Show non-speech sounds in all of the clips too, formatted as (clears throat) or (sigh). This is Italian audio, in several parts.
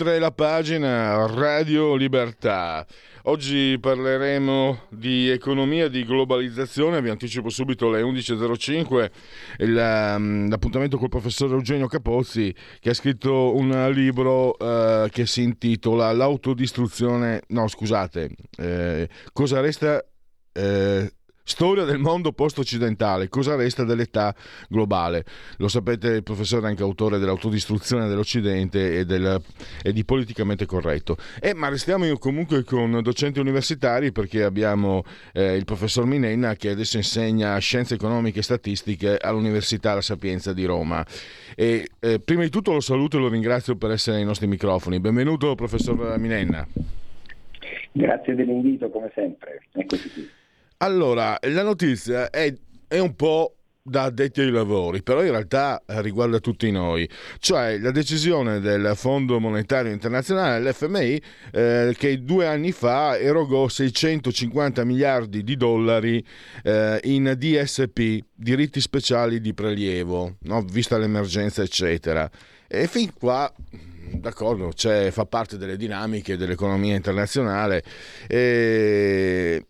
Oltre la pagina Radio Libertà. Oggi parleremo di economia, di globalizzazione, vi anticipo subito alle 11.05 mm, l'appuntamento col professor Eugenio Capozzi che ha scritto un libro eh, che si intitola L'autodistruzione, no scusate, eh, cosa resta... Eh, Storia del mondo post-occidentale, cosa resta dell'età globale? Lo sapete, il professore è anche autore dell'autodistruzione dell'Occidente e, del, e di politicamente corretto. Eh, ma restiamo comunque con docenti universitari perché abbiamo eh, il professor Minenna che adesso insegna scienze economiche e statistiche all'Università La Sapienza di Roma. E, eh, prima di tutto lo saluto e lo ringrazio per essere ai nostri microfoni. Benvenuto professor Minenna. Grazie dell'invito come sempre. Eccoci qui. Allora, la notizia è, è un po' da addetti ai lavori, però in realtà eh, riguarda tutti noi, cioè la decisione del Fondo Monetario Internazionale, l'FMI, eh, che due anni fa erogò 650 miliardi di dollari eh, in DSP, diritti speciali di prelievo, no? vista l'emergenza eccetera. E fin qua d'accordo, cioè, fa parte delle dinamiche dell'economia internazionale. E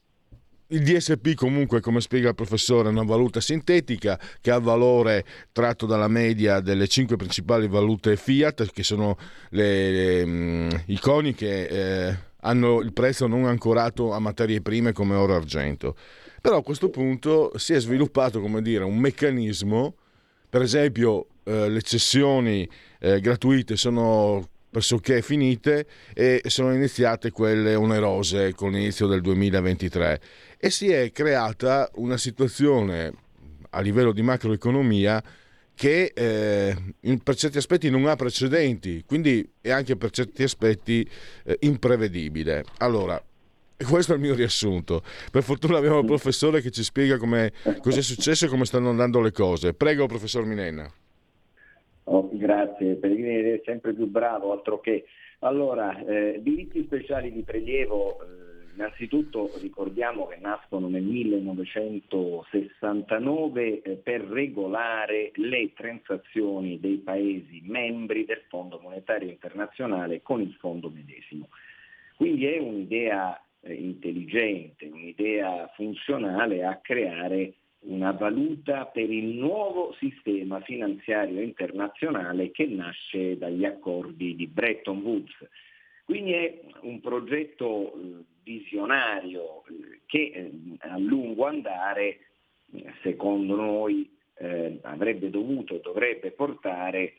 il DSP comunque, come spiega il professore, è una valuta sintetica che ha valore tratto dalla media delle cinque principali valute fiat, che sono le, le, mm, i coni che eh, hanno il prezzo non ancorato a materie prime come oro e argento. Però a questo punto si è sviluppato dire, un meccanismo, per esempio eh, le cessioni eh, gratuite sono pressoché finite e sono iniziate quelle onerose con l'inizio del 2023 e si è creata una situazione a livello di macroeconomia che eh, per certi aspetti non ha precedenti, quindi è anche per certi aspetti eh, imprevedibile. Allora, questo è il mio riassunto. Per fortuna abbiamo il professore che ci spiega cosa è successo e come stanno andando le cose. Prego, professor Minenna. Oh, grazie, Pellegrini è sempre più bravo, altro che. Allora, eh, diritti speciali di prelievo, eh, innanzitutto ricordiamo che nascono nel 1969 eh, per regolare le transazioni dei Paesi membri del Fondo Monetario Internazionale con il fondo medesimo. Quindi è un'idea eh, intelligente, un'idea funzionale a creare una valuta per il nuovo sistema finanziario internazionale che nasce dagli accordi di Bretton Woods. Quindi è un progetto eh, visionario eh, che eh, a lungo andare, secondo noi, avrebbe dovuto e dovrebbe portare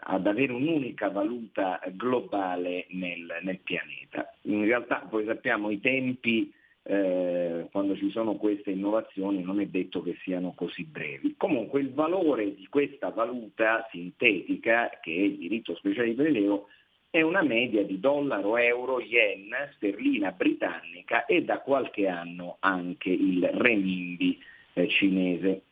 ad avere un'unica valuta globale nel, nel, pianeta. In realtà poi sappiamo i tempi eh, quando ci sono queste innovazioni non è detto che siano così brevi. Comunque il valore di questa valuta sintetica, che è il diritto speciale di prelievo, è una media di dollaro, euro, yen, sterlina britannica e da qualche anno anche il renminbi eh, cinese,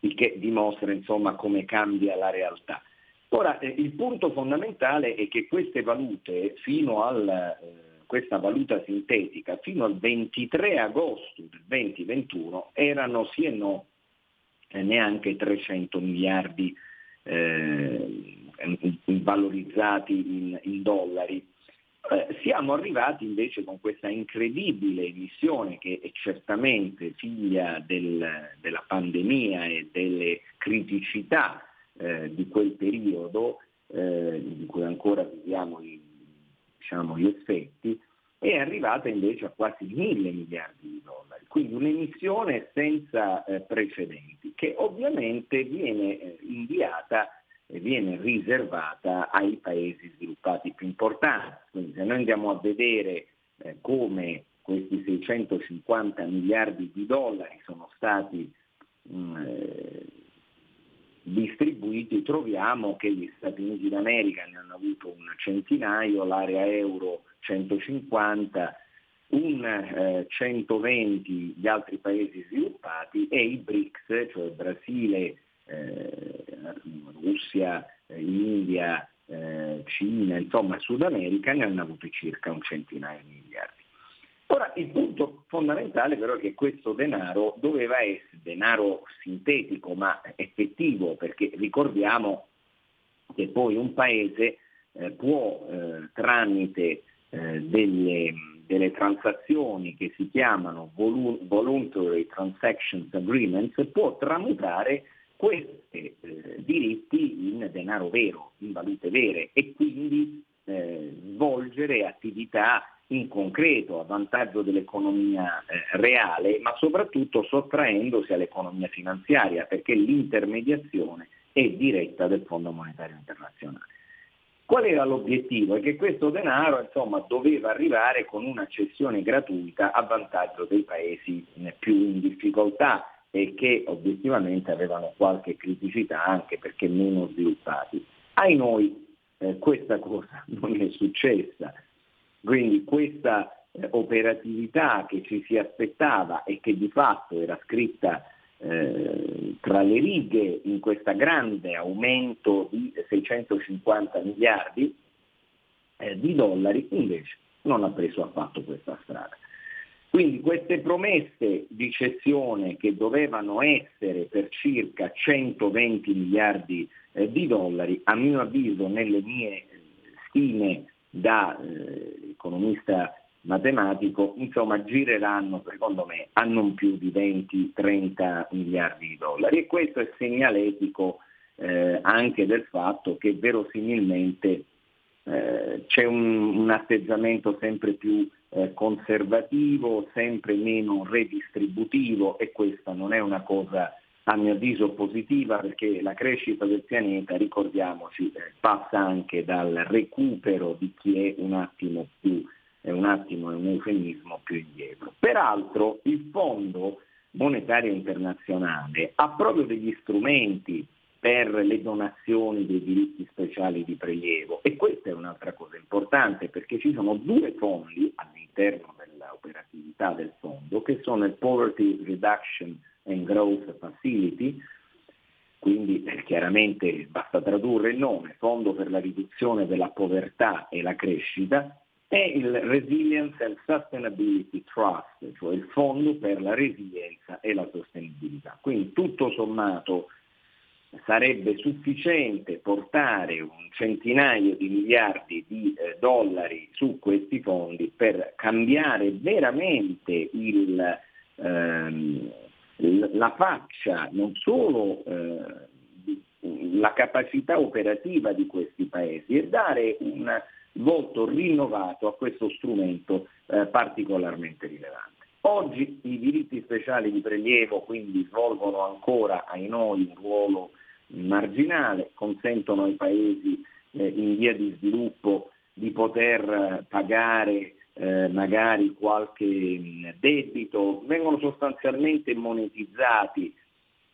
il che dimostra insomma come cambia la realtà. Ora, eh, il punto fondamentale è che queste valute fino al eh, questa valuta sintetica fino al 23 agosto del 2021 erano sì e no eh, neanche 300 miliardi eh, valorizzati in, in dollari. Eh, siamo arrivati invece con questa incredibile emissione che è certamente figlia del, della pandemia e delle criticità eh, di quel periodo eh, di cui ancora viviamo i diciamo, gli effetti, è arrivata invece a quasi mille miliardi di dollari, quindi un'emissione senza eh, precedenti che ovviamente viene eh, inviata e viene riservata ai paesi sviluppati più importanti. Quindi se noi andiamo a vedere eh, come questi 650 miliardi di dollari sono stati mh, mm, eh, distribuiti, troviamo che gli Stati Uniti d'America ne hanno avuto un centinaio, l'area euro 150, un eh, 120 gli altri paesi sviluppati e i BRICS, cioè Brasile, eh, Russia, eh, India, eh, Cina, insomma Sud America ne hanno avuti circa un centinaio di miliardi. Ora il punto fondamentale però è che questo denaro doveva essere denaro sintetico ma effettivo perché ricordiamo che poi un paese eh, può eh, tramite eh, delle, delle, transazioni che si chiamano voluntary transactions agreements può tramutare questi eh, diritti in denaro vero, in valute vere e quindi eh, svolgere attività in concreto a vantaggio dell'economia eh, reale, ma soprattutto sottraendosi all'economia finanziaria, perché l'intermediazione è diretta del Fondo Monetario Internazionale. Qual era l'obiettivo? È che questo denaro insomma, doveva arrivare con una cessione gratuita a vantaggio dei paesi più in difficoltà e che obiettivamente avevano qualche criticità anche perché meno sviluppati. Ai noi eh, questa cosa (laughs) non è successa quindi questa eh, operatività che ci si aspettava e che di fatto era scritta eh, tra le righe in questo grande aumento di 650 miliardi eh, di dollari, invece non ha preso affatto questa strada. Quindi queste promesse di cessione che dovevano essere per circa 120 miliardi eh, di dollari, a mio avviso nelle mie stime da eh, economista matematico, insomma gireranno secondo me a non più di 20-30 miliardi di dollari. E questo è segnaletico eh, anche del fatto che verosimilmente eh, c'è un, un, atteggiamento sempre più eh, conservativo, sempre meno redistributivo e questa non è una cosa a mio avviso positiva perché la crescita del pianeta, ricordiamoci, eh, passa anche dal recupero di chi è un attimo più, è un attimo, è un eufemismo più indietro. Peraltro il Fondo Monetario Internazionale ha proprio degli strumenti per le donazioni dei diritti speciali di prelievo e questa è un'altra cosa importante perché ci sono due fondi all'interno dell'operatività del fondo che sono il Poverty Reduction and Growth Facility, quindi eh, chiaramente basta tradurre il nome, Fondo per la riduzione della povertà e la crescita, e il Resilience and Sustainability Trust, cioè il Fondo per la resilienza e la sostenibilità. Quindi tutto sommato sarebbe sufficiente portare un centinaio di miliardi di eh, dollari su questi fondi per cambiare veramente il, ehm, la faccia, non solo eh, la capacità operativa di questi paesi e dare un volto rinnovato a questo strumento eh, particolarmente rilevante. Oggi i diritti speciali di prelievo quindi svolgono ancora ai noi un ruolo marginale, consentono ai paesi eh, in via di sviluppo di poter pagare eh, magari qualche mm, debito, vengono sostanzialmente monetizzati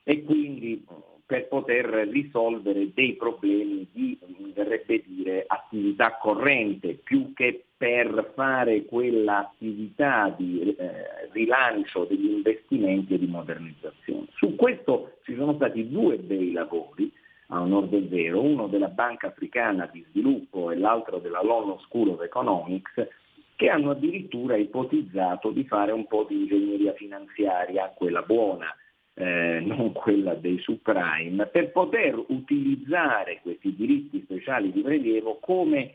e quindi per poter risolvere dei problemi di, verrebbe dire, attività corrente, più che per fare quell'attività di eh, rilancio degli investimenti e di modernizzazione. Su questo ci sono stati due bei lavori, a onore del vero, uno della Banca Africana di Sviluppo e l'altro della London School of Economics, che hanno addirittura ipotizzato di fare un po' di ingegneria finanziaria, quella buona, eh, (laughs) non quella dei subprime, per poter utilizzare questi diritti speciali di prelievo come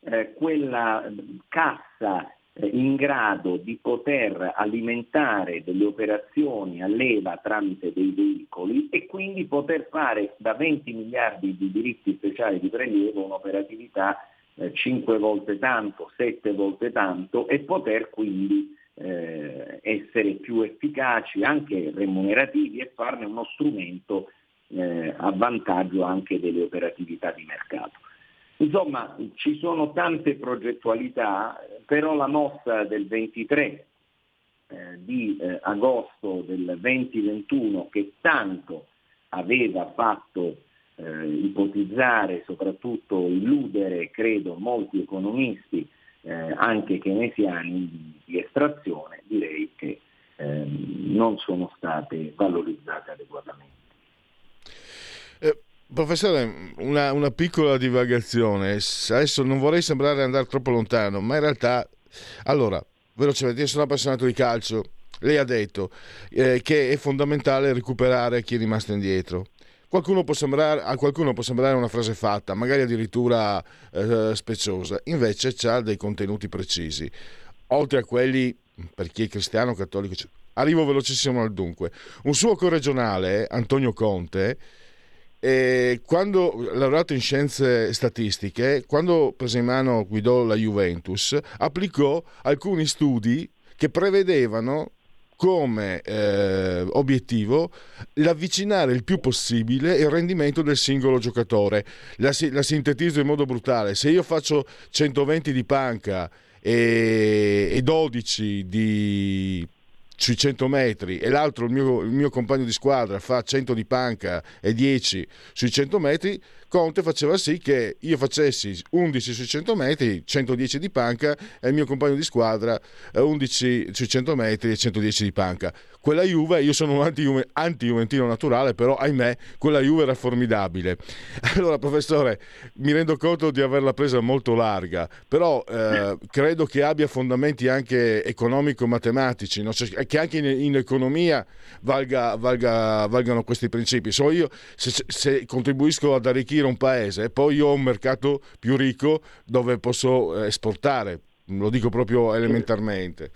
eh, quella cassa eh, in grado di poter alimentare delle operazioni a leva tramite dei veicoli e quindi poter fare da 20 miliardi di diritti speciali di prelievo un'operatività 5 eh, volte tanto, 7 volte tanto e poter quindi eh, essere più efficaci, anche remunerativi e farne uno strumento eh, a vantaggio anche delle operatività di mercato. Insomma, ci sono tante progettualità, però la mossa del 23 di eh, agosto del 2021 che tanto aveva fatto eh, ipotizzare, soprattutto illudere, credo, molti economisti, eh, anche keynesiani di, di, estrazione, direi che ehm, non sono state valorizzate adeguatamente. Eh, professore, una, una, piccola divagazione, adesso non vorrei sembrare andare troppo lontano, ma in realtà, allora, velocemente, io sono appassionato di calcio, lei ha detto eh, che è fondamentale recuperare chi è rimasto indietro. Qualcuno sembrare, a qualcuno può sembrare una frase fatta, magari addirittura eh, speciosa, invece ha dei contenuti precisi. Oltre a quelli, per chi è cristiano, cattolico, arrivo velocissimo al dunque. Un suo corregionale, Antonio Conte, eh, quando laureato in scienze statistiche, quando prese in mano guidò la Juventus, applicò alcuni studi che prevedevano come eh, obiettivo l'avvicinare il più possibile il rendimento del singolo giocatore. La, la, sintetizzo in modo brutale. Se io faccio 120 di panca e, e 12 di sui 100 metri e l'altro, il mio, il mio, compagno di squadra, fa 100 di panca e 10 sui 100 metri, Conte faceva sì che io facessi 11 sui 100 metri, 110 di panca e il mio compagno di squadra 11 sui 100 metri e 110 di panca quella Juve, io sono un anti-juventino naturale, però ahimè quella Juve era formidabile. (laughs) Allora professore, mi rendo conto di averla presa molto larga, però eh, credo che abbia fondamenti anche economico-matematici, no? cioè, che anche in, in economia valga, valga, valgano questi principi. So io se, se, contribuisco ad arricchire un paese, poi io ho un mercato più ricco dove posso eh, esportare, lo dico proprio elementarmente.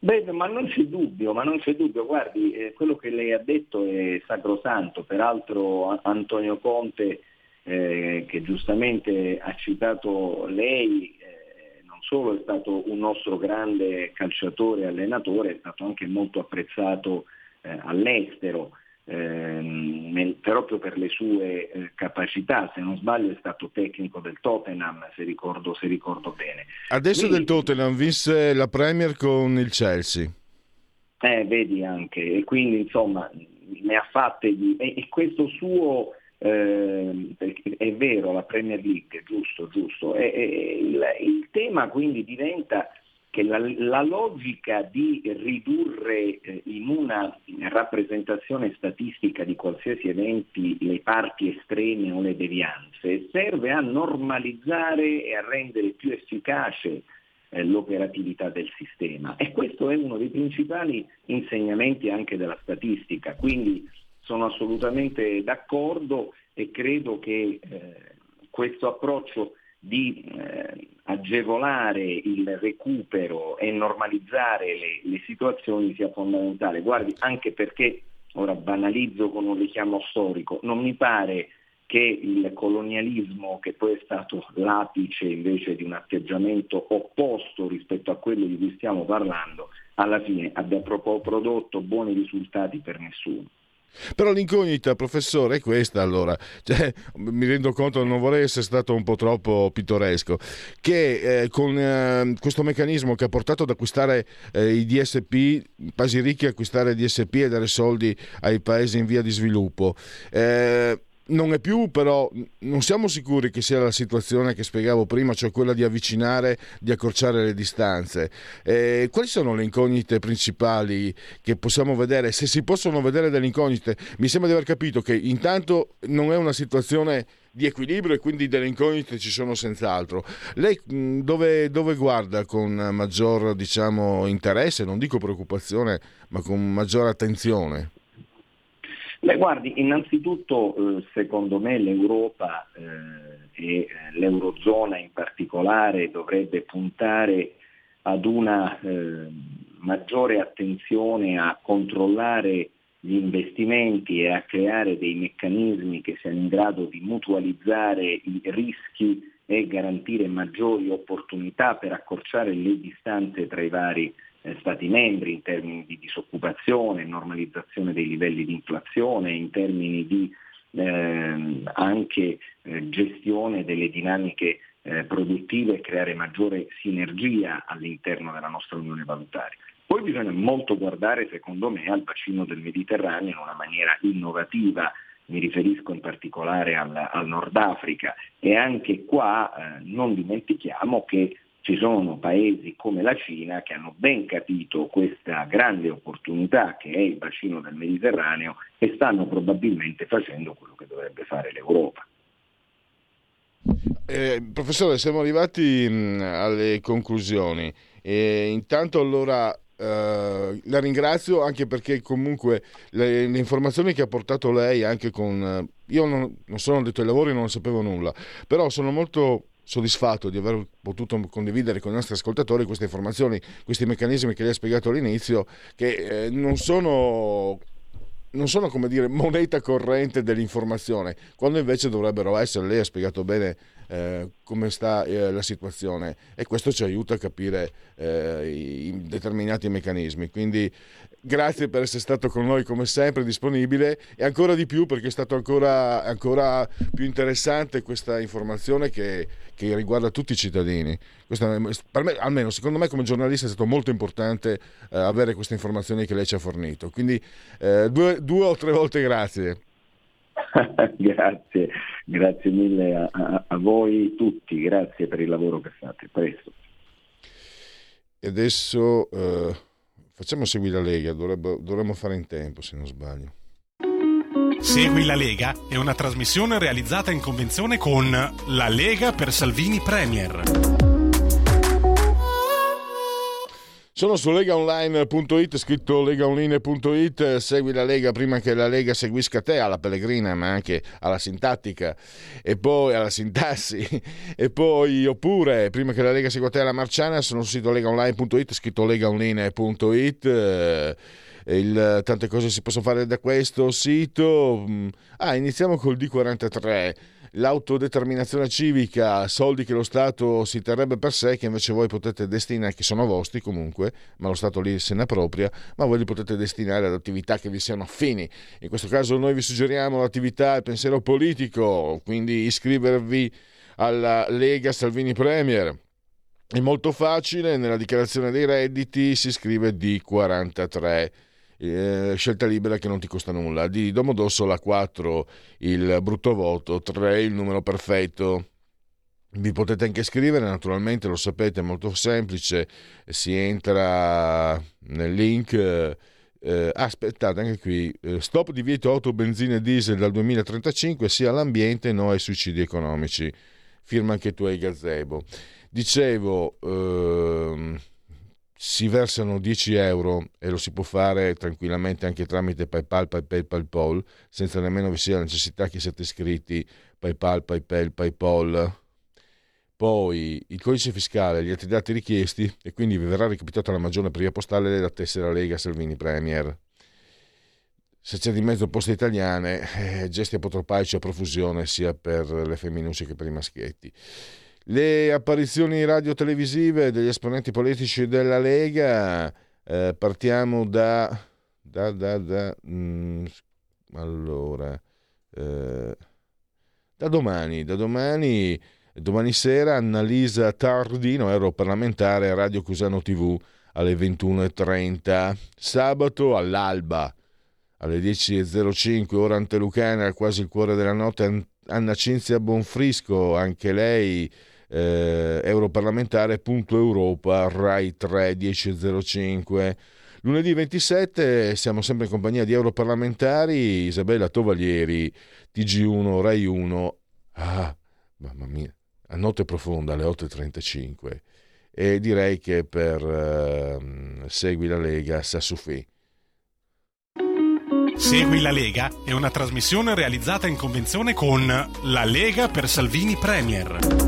Beh, ma non c'è dubbio, ma non c'è dubbio, guardi, eh, quello che lei ha detto è sacrosanto, peraltro Antonio Conte, eh, che giustamente ha citato lei, eh, non solo è stato un nostro grande calciatore e allenatore, è stato anche molto apprezzato eh, all'estero ehm, proprio per le sue eh, capacità, se non sbaglio è stato tecnico del Tottenham, se ricordo, se ricordo bene. Adesso Quindi, del Tottenham vinse la Premier con il Chelsea. Eh, vedi anche, e quindi insomma ne ha fatte di... e, e questo suo... Eh, è vero, la Premier League, giusto, giusto. E, e il, il, tema quindi diventa che la, la logica di ridurre eh, in una rappresentazione statistica di qualsiasi eventi le parti estreme o le devianze serve a normalizzare e a rendere più efficace eh, l'operatività del sistema. E questo è uno dei principali insegnamenti anche della statistica, quindi sono assolutamente d'accordo e credo che eh, questo approccio di eh, agevolare il recupero e normalizzare le, le, situazioni sia fondamentale. Guardi, anche perché, ora banalizzo con un richiamo storico, non mi pare che il colonialismo, che poi è stato l'apice invece di un atteggiamento opposto rispetto a quello di cui stiamo parlando, alla fine abbia prodotto buoni risultati per nessuno. Però l'incognita, professore, è questa allora. Cioè, mi rendo conto, non vorrei essere stato un po' troppo pittoresco, che eh, con eh, questo meccanismo che ha portato ad acquistare eh, i DSP, paesi ricchi a acquistare DSP e dare soldi ai paesi in via di sviluppo, eh, non è più però, non siamo sicuri che sia la situazione che spiegavo prima, cioè quella di avvicinare, di accorciare le distanze. Eh, quali sono le incognite principali che possiamo vedere? Se si possono vedere delle incognite, mi sembra di aver capito che intanto non è una situazione di equilibrio e quindi delle incognite ci sono senz'altro. Lei dove, dove guarda con maggior diciamo, interesse, non dico preoccupazione, ma con maggiore attenzione? Beh, guardi, innanzitutto eh, secondo me l'Europa eh, e eh, l'Eurozona in particolare dovrebbe puntare ad una eh, maggiore attenzione a controllare gli investimenti e a creare dei meccanismi che siano in grado di mutualizzare i rischi e garantire maggiori opportunità per accorciare le distanze tra i vari Stati membri in termini di disoccupazione, normalizzazione dei livelli di inflazione, in termini di eh, anche eh, gestione delle dinamiche eh, produttive e creare maggiore sinergia all'interno della nostra unione valutaria. Poi Poi bisogna molto guardare, secondo me, al bacino del Mediterraneo in una maniera innovativa, mi riferisco in particolare al, al Nord Africa e anche qua eh, non dimentichiamo che ci sono paesi come la Cina che hanno ben capito questa grande opportunità che è il bacino del Mediterraneo e stanno probabilmente facendo quello che dovrebbe fare l'Europa. Eh, professore, siamo arrivati mh, alle conclusioni. E intanto allora Uh, la ringrazio anche perché comunque le, le, informazioni che ha portato lei anche con... Uh, io non, non sono detto ai lavori, non sapevo nulla, però sono molto soddisfatto di aver potuto condividere con i nostri ascoltatori queste informazioni, questi meccanismi che lei ha spiegato all'inizio, che eh, non sono non sono come dire (laughs) moneta corrente dell'informazione, quando invece dovrebbero essere, lei ha spiegato bene eh, come sta eh, la situazione e questo ci aiuta a capire eh, i determinati meccanismi. Quindi grazie per essere stato con noi come sempre disponibile e ancora di più perché è stato ancora, ancora più interessante questa informazione che, che, riguarda tutti i cittadini. Questa, per me, almeno secondo me come giornalista è stato molto importante eh, avere queste informazioni che lei ci ha fornito. Quindi eh, due, due o tre volte grazie. (laughs) grazie, grazie mille a, a, a, voi tutti, grazie per il lavoro che fate. Presto. E adesso eh, facciamo Segui la Lega, Dovrebbe, dovremmo fare in tempo se non sbaglio. Segui la Lega è una trasmissione realizzata in convenzione con La Lega per Salvini Premier. Sono su legaonline.it, scritto legaonline.it, segui la Lega prima che la Lega seguisca te alla pellegrina, ma anche alla sintattica e poi alla sintassi (laughs) e poi oppure prima che la Lega segua te alla marciana, sono sul sito legaonline.it, scritto legaonline.it. Eh, il, tante cose si possono fare da questo sito. Mm, ah, iniziamo col D43 l'autodeterminazione civica, soldi che lo Stato si terrebbe per sé, che invece voi potete destinare, che sono vostri comunque, ma lo Stato lì se ne appropria, ma voi li potete destinare ad attività che vi siano affini. In questo caso noi vi suggeriamo l'attività e pensiero politico, quindi iscrivervi alla Lega Salvini Premier. È molto facile, nella dichiarazione dei redditi si scrive D43 eh, scelta libera che non ti costa nulla. Di Domodossola 4 il brutto voto, 3 il numero perfetto. Vi potete anche scrivere, naturalmente lo sapete, è molto semplice, si entra nel link. Eh, aspettate anche qui, eh, stop divieto auto, benzina e diesel dal 2035 sia all'ambiente no ai suicidi economici. Firma anche tu ai gazebo. Dicevo, ehm, si versano 10 euro e lo si può fare tranquillamente anche tramite PayPal, PayPal, PayPal, senza nemmeno vi sia la necessità che siate iscritti PayPal, PayPal, PayPal. Poi il codice fiscale, gli altri dati richiesti e quindi vi verrà recapitata la maggiore per via postale della tessera Lega Salvini Premier. Se c'è di mezzo poste italiane, eh, gesti apotropaici a profusione sia per le femminucce che per i maschietti. Le apparizioni radio-televisive degli esponenti politici della Lega, eh, partiamo da... da, da, da mh, mm, allora, eh, da domani, da domani, domani sera Annalisa Tardino, europarlamentare a Radio Cusano TV alle 21.30, sabato all'alba alle 10.05 ora antelucana, quasi il cuore della notte, Anna Cinzia Bonfrisco, anche lei eh, europarlamentare punto Europa Rai 3 1005 lunedì 27 siamo sempre in compagnia di europarlamentari Isabella Tovaglieri TG1 Rai 1 ah mamma mia a notte profonda alle 8.35 e direi che per eh, Segui la Lega Sassufi Segui la Lega è una trasmissione realizzata in convenzione con La Lega per Salvini Premier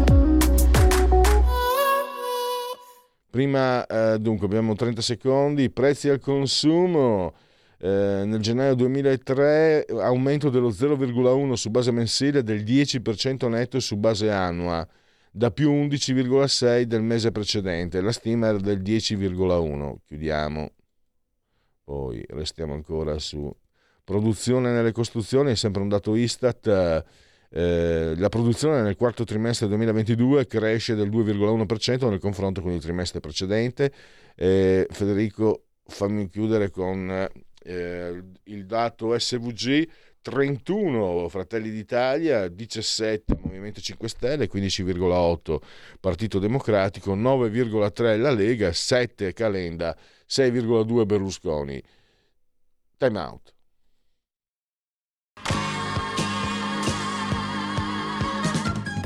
Prima, eh, dunque, abbiamo 30 secondi, prezzi al consumo. Eh, nel gennaio 2003 aumento dello 0,1 su base mensile del 10% netto su base annua, da più 11,6 del mese precedente. La stima era del 10,1. Chiudiamo. Poi restiamo ancora su produzione nelle costruzioni, è sempre un dato Istat. Eh, eh, la produzione nel quarto trimestre 2022 cresce del 2,1% nel confronto con il trimestre precedente. Eh, Federico fammi chiudere con eh, il dato SVG 31 Fratelli d'Italia, 17 Movimento 5 Stelle, 15,8 Partito Democratico, 9,3 la Lega, 7 Calenda, 6,2 Berlusconi. Time out.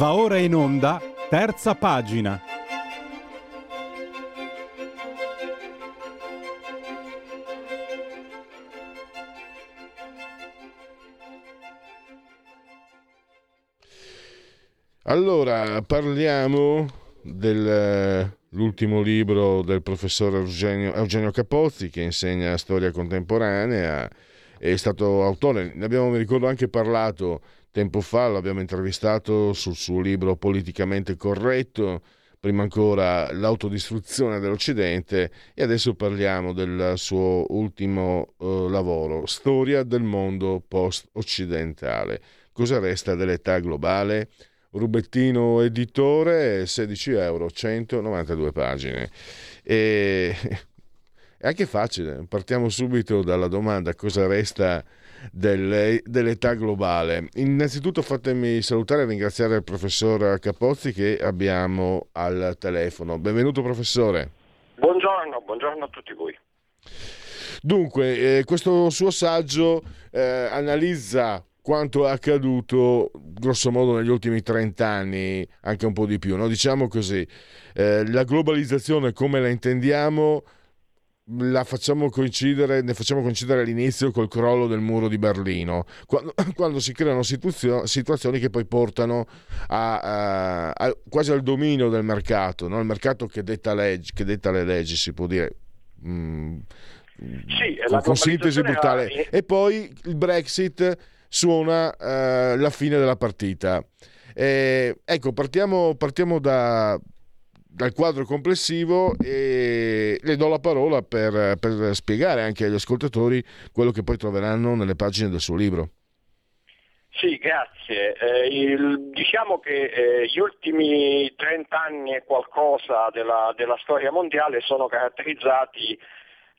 Va ora in onda, terza pagina. Allora, parliamo dell'ultimo libro del professor Eugenio, Eugenio Capozzi che insegna storia contemporanea, è stato autore, ne abbiamo, mi ricordo, anche parlato tempo fa, l'abbiamo intervistato sul suo libro Politicamente corretto, prima ancora L'autodistruzione dell'Occidente e adesso parliamo del suo ultimo uh, lavoro, Storia del mondo post-occidentale. Cosa resta dell'età globale? rubettino editore 16 euro 192 pagine e è anche facile partiamo subito dalla domanda cosa resta delle, dell'età globale innanzitutto fatemi salutare e ringraziare il professor Capozzi che abbiamo al telefono benvenuto professore buongiorno buongiorno a tutti voi Dunque, eh, questo suo saggio eh, analizza quanto è accaduto grosso modo negli ultimi 30 anni, anche un po' di più. No? Diciamo così, eh, la globalizzazione come la intendiamo la facciamo coincidere, ne facciamo coincidere all'inizio col crollo del muro di Berlino, quando, (clears throat) quando si creano situazio, situazioni che poi portano a, a, a, quasi al dominio del mercato, no? il mercato che detta, legge, che detta, le leggi, si può dire. Mm, sì, con, con sintesi brutale. È... E poi il Brexit suona eh, la fine della partita. Eh, ecco, partiamo, partiamo da, dal quadro complessivo e le do la parola per, per, spiegare anche agli ascoltatori quello che poi troveranno nelle pagine del suo libro. Sì, grazie. Eh, il, diciamo che eh, gli ultimi 30 anni e qualcosa della, della storia mondiale sono caratterizzati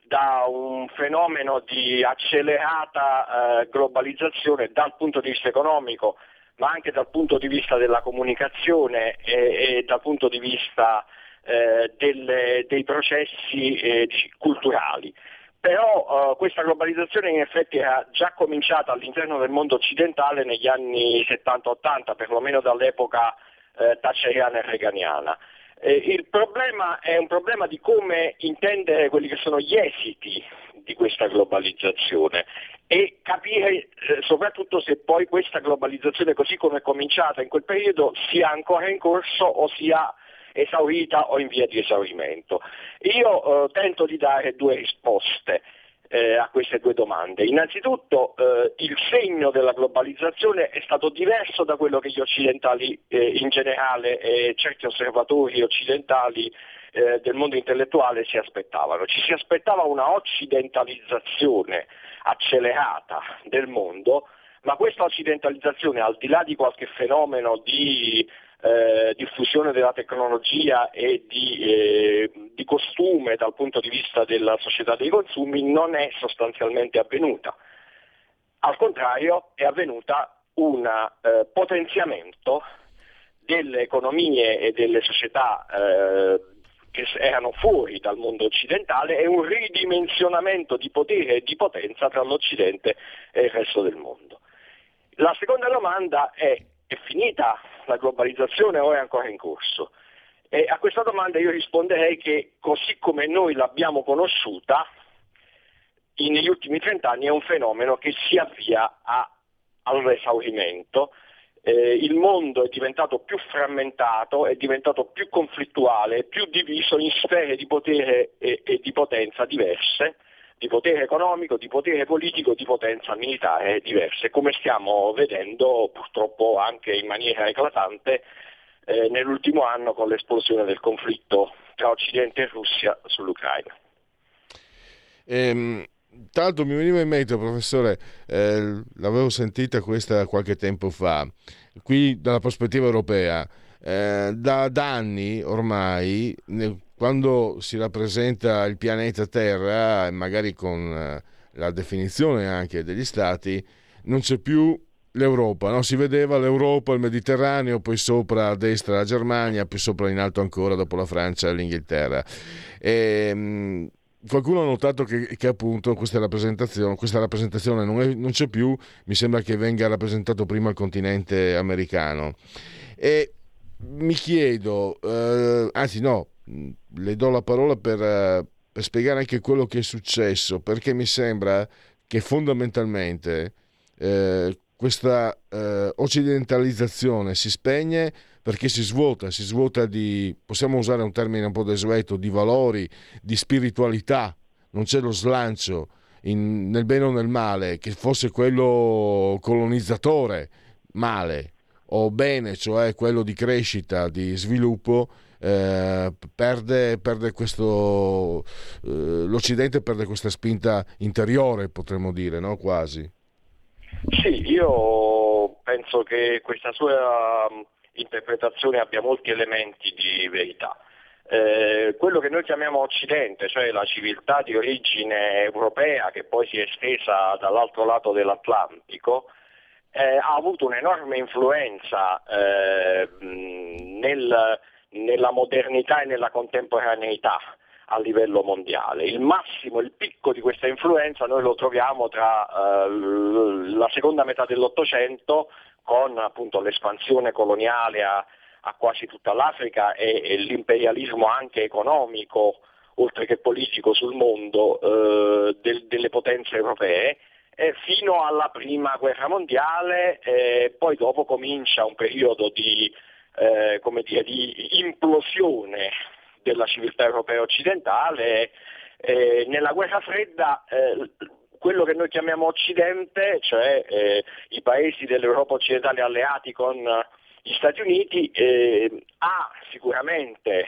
da un fenomeno di accelerata eh, globalizzazione dal punto di vista economico, ma anche dal punto di vista della comunicazione e, e dal punto di vista eh, delle, dei processi eh, culturali. Però eh, questa globalizzazione in effetti era già cominciata all'interno del mondo occidentale negli anni 70-80, perlomeno dall'epoca eh, thatcheriana e reganiana. Eh, il problema è un problema di come intendere quelli che sono gli esiti di questa globalizzazione e capire soprattutto se poi questa globalizzazione così come è cominciata in quel periodo sia ancora in corso o sia esaurita o in via di esaurimento. Io eh, tento di dare due risposte eh, a queste due domande. Innanzitutto eh, il segno della globalizzazione è stato diverso da quello che gli occidentali eh, in generale e certi osservatori occidentali eh, del mondo intellettuale si aspettavano. Ci si aspettava una occidentalizzazione accelerata del mondo, ma questa occidentalizzazione, al di là di qualche fenomeno di eh, diffusione della tecnologia e di, eh, di, costume dal punto di vista della società dei consumi non è sostanzialmente avvenuta. Al contrario è avvenuta un eh, potenziamento delle economie e delle società eh, che erano fuori dal mondo occidentale e un ridimensionamento di potere e di potenza tra l'Occidente e il resto del mondo. La seconda domanda è, è finita la globalizzazione o è ancora in corso? E a questa domanda io risponderei che così come noi l'abbiamo conosciuta, negli ultimi trent'anni è un fenomeno che si avvia a, all'esaurimento. Eh, il mondo è diventato più frammentato, è diventato più conflittuale, più diviso in sfere di potere e, e di potenza diverse di potere economico, di potere politico, di potenza militare diverse, come stiamo vedendo purtroppo anche in maniera eclatante eh, nell'ultimo anno con l'esplosione del conflitto tra Occidente e Russia sull'Ucraina. Ehm, tra l'altro mi veniva in mente, professore, eh, l'avevo sentita questa qualche tempo fa, qui dalla prospettiva europea, eh, da, da anni ormai, nel, quando si rappresenta il pianeta Terra, magari con eh, la definizione anche degli stati, non c'è più l'Europa, no? si vedeva l'Europa, il Mediterraneo, poi sopra a destra la Germania, poi sopra in alto ancora dopo la Francia e l'Inghilterra. E, mh, qualcuno ha notato che, che appunto questa rappresentazione, questa rappresentazione non, è, non, c'è più, mi sembra che venga rappresentato prima il continente americano. E mi chiedo, eh, anzi no, le do la parola per, eh, per, spiegare anche quello che è successo, perché mi sembra che fondamentalmente eh, questa eh, occidentalizzazione si spegne perché si svuota, si svuota di, possiamo usare un termine un po' desueto, di valori, di spiritualità, non c'è lo slancio in, nel bene o nel male, che fosse quello colonizzatore, male, o bene, cioè quello di crescita, di sviluppo, eh, perde, perde questo, eh, l'Occidente perde questa spinta interiore, potremmo dire, no? quasi. Sì, io penso che questa sua interpretazione abbia molti elementi di verità. Eh, quello che noi chiamiamo Occidente, cioè la civiltà di origine europea che poi si è estesa dall'altro lato dell'Atlantico, eh, ha avuto un'enorme influenza eh, nel, nella modernità e nella contemporaneità a livello mondiale. Il massimo, il picco di questa influenza noi lo troviamo tra eh, la seconda metà dell'Ottocento con appunto, l'espansione coloniale a, a, quasi tutta l'Africa e, e, l'imperialismo anche economico, oltre che politico sul mondo eh, del, delle potenze europee eh, fino alla prima guerra mondiale, eh, poi dopo comincia un periodo di, eh, dire, di implosione della civiltà europea occidentale. Nella guerra fredda eh, quello che noi chiamiamo Occidente, cioè eh, i paesi dell'Europa occidentale alleati con gli Stati Uniti, ha sicuramente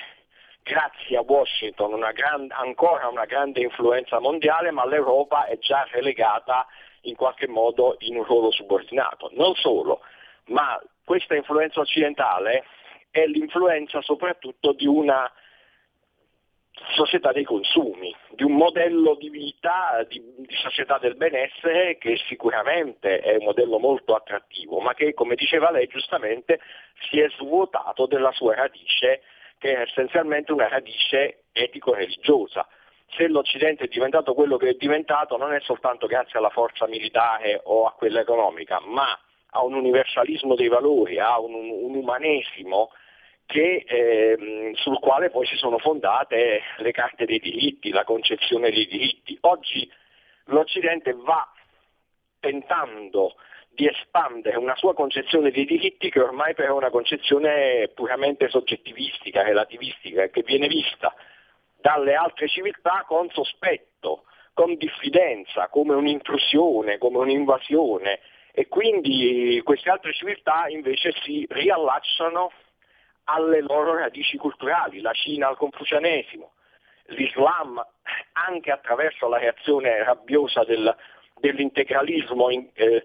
grazie a Washington una gran, ancora una grande influenza mondiale, ma l'Europa è già relegata in qualche modo in un ruolo subordinato. Non solo, ma questa influenza occidentale è l'influenza soprattutto di una società dei consumi, di un modello di vita, di, di, società del benessere che sicuramente è un modello molto attrattivo, ma che, come diceva lei giustamente, si è svuotato della sua radice che è essenzialmente una radice etico-religiosa. Se l'Occidente è diventato quello che è diventato non è soltanto grazie alla forza militare o a quella economica, ma a un universalismo dei valori, a un, un umanesimo che, eh, sul quale poi si sono fondate le carte dei diritti, la concezione dei diritti. Oggi l'Occidente va tentando di espandere una sua concezione dei diritti che ormai però è una concezione puramente soggettivistica, relativistica, che viene vista dalle altre civiltà con sospetto, con diffidenza, come un'intrusione, come un'invasione e quindi queste altre civiltà invece si riallacciano alle loro radici culturali, la Cina al confucianesimo, l'Islam anche attraverso la reazione rabbiosa del, dell'integralismo in, eh,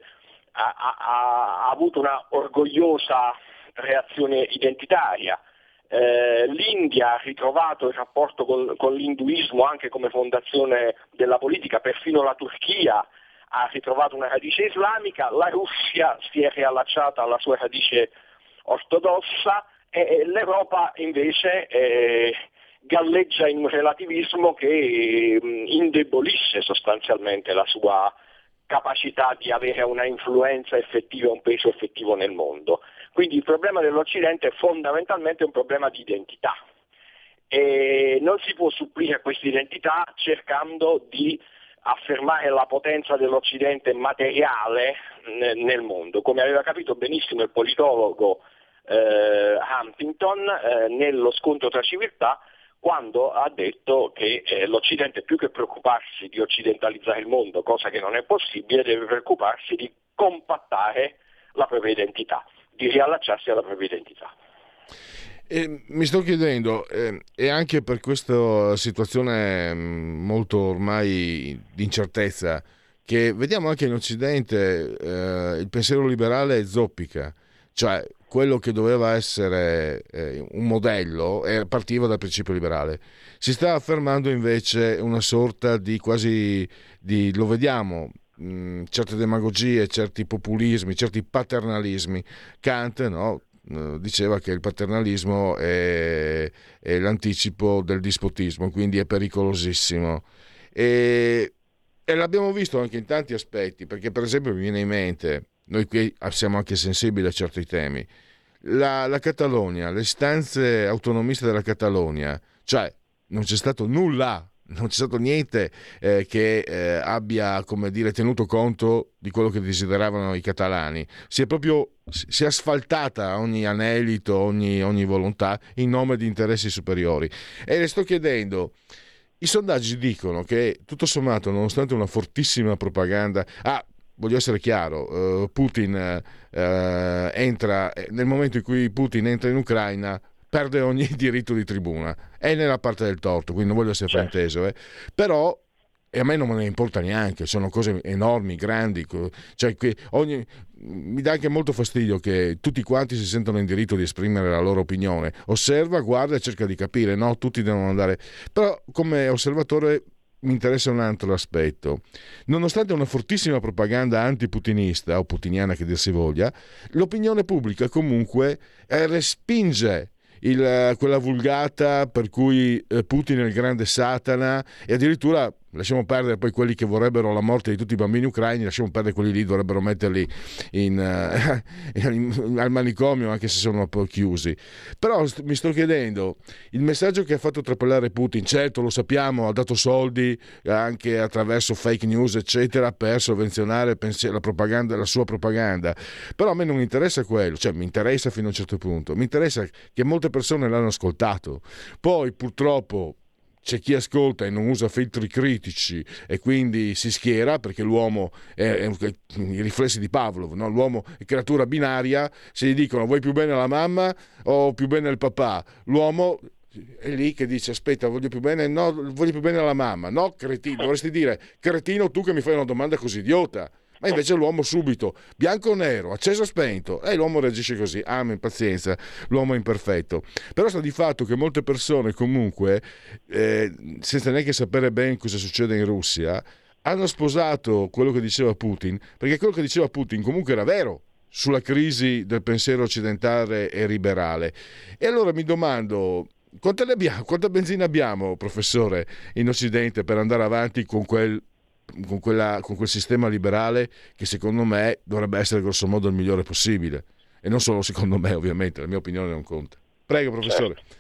ha, ha, ha avuto una orgogliosa reazione identitaria. Eh, L'India ha ritrovato il rapporto con, con, l'induismo anche come fondazione della politica, perfino la Turchia ha ritrovato una radice islamica, la Russia si è riallacciata alla sua radice ortodossa e l'Europa invece eh, galleggia in un relativismo che indebolisce sostanzialmente la sua capacità di avere una influenza effettiva, un peso effettivo nel mondo. Quindi il problema dell'Occidente è fondamentalmente un problema di identità e non si può supplire questa identità cercando di affermare la potenza dell'Occidente materiale nel mondo. Come aveva capito benissimo il politologo eh, Huntington eh, nello scontro tra civiltà, quando ha detto che eh, l'Occidente più che preoccuparsi di occidentalizzare il mondo, cosa che non è possibile, deve preoccuparsi di compattare la propria identità, di riallacciarsi alla propria identità. E mi sto chiedendo, eh, e anche per questa situazione mm, molto ormai di incertezza, che vediamo anche in Occidente eh, il pensiero liberale zoppica, cioè quello che doveva essere eh, un modello eh, partiva dal principio liberale. Si sta affermando invece una sorta di quasi, di, lo vediamo, mh, mm, certe demagogie, certi populismi, certi paternalismi. Kant no, eh, diceva che il paternalismo è, è, l'anticipo del dispotismo, quindi è pericolosissimo. E, e l'abbiamo visto anche in tanti aspetti, perché per esempio mi viene in mente noi qui siamo anche sensibili a certi temi. la, la Catalogna, le istanze autonomiste della Catalogna, cioè non c'è stato nulla non c'è stato niente eh, che eh, abbia dire, tenuto conto di quello che desideravano i catalani. Si è proprio si è asfaltata ogni anelito, ogni, ogni volontà in nome di interessi superiori. E le sto chiedendo. I sondaggi dicono che tutto sommato, nonostante una fortissima propaganda, ah, voglio essere chiaro, uh, Putin uh, entra, nel momento in cui Putin entra in Ucraina, perde ogni (laughs) diritto di tribuna. È nella parte del torto, quindi non voglio essere certo. frainteso, eh. però e a me non me ne importa neanche, sono cose enormi, grandi, cioè ogni, mi dà anche molto fastidio che tutti quanti si sentono in diritto di esprimere la loro opinione, osserva, guarda e cerca di capire, no, tutti devono andare, però come osservatore mi interessa un altro aspetto. Nonostante una fortissima propaganda antiputinista o putiniana che dir si voglia, l'opinione pubblica comunque eh, respinge il, quella vulgata per cui eh, Putin è il grande Satana e addirittura lasciamo perdere poi quelli che vorrebbero la morte di tutti i bambini ucraini, lasciamo perdere quelli lì, dovrebbero metterli in, (laughs) uh, in, al manicomio anche se sono un po' chiusi. Però st- mi sto chiedendo, il messaggio che ha fatto trapelare Putin, certo lo sappiamo, ha dato soldi anche attraverso fake news eccetera per sovvenzionare pensier- la, la sua propaganda, però a me non interessa quello, cioè mi interessa fino a un certo punto, mi interessa che molte persone l'hanno ascoltato, poi purtroppo c'è chi ascolta e non usa filtri critici e quindi si schiera perché l'uomo è, è i riflessi di Pavlov, no? l'uomo è creatura binaria, se gli dicono vuoi più bene la mamma o più bene il papà, l'uomo è lì che dice aspetta voglio più bene no voglio più bene alla mamma. No cretino (laughs) dovresti dire cretino tu che mi fai una domanda così idiota ma invece l'uomo subito, bianco o nero, acceso o spento, e l'uomo reagisce così, amen, pazienza, l'uomo è imperfetto. Però sta di fatto che molte persone comunque, eh, senza neanche sapere bene cosa succede in Russia, hanno sposato quello che diceva Putin, perché quello che diceva Putin comunque era vero sulla crisi del pensiero occidentale e liberale. E allora mi domando, quanta, abbiamo, quanta benzina abbiamo, professore, in Occidente per andare avanti con quel con, quella, con, quel sistema liberale che secondo me dovrebbe essere grossomodo il migliore possibile. E non solo secondo me, ovviamente, la mia opinione non conta. Prego, professore. Certo.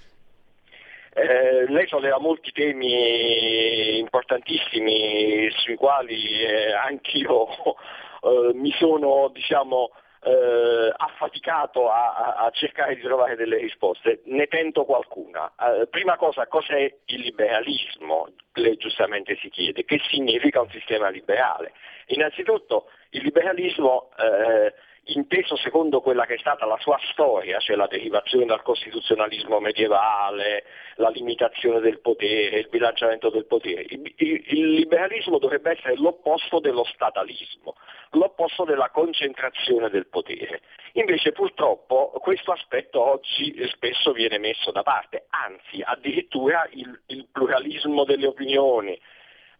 Eh, lei solleva molti temi importantissimi sui quali eh, anch'io (laughs) eh, mi sono diciamo, eh, affaticato a, a, cercare di trovare delle risposte. Ne tento qualcuna. Eh, prima cosa, cos'è il liberalismo? Lei giustamente si chiede. Che significa un sistema liberale? Innanzitutto il liberalismo eh, inteso secondo quella che è stata la sua storia, cioè la derivazione dal costituzionalismo medievale, la limitazione del potere, il bilanciamento del potere. Il, il, il liberalismo dovrebbe essere l'opposto dello statalismo, l'opposto della concentrazione del potere. Invece purtroppo questo aspetto oggi spesso viene messo da parte, anzi addirittura il, il pluralismo delle opinioni,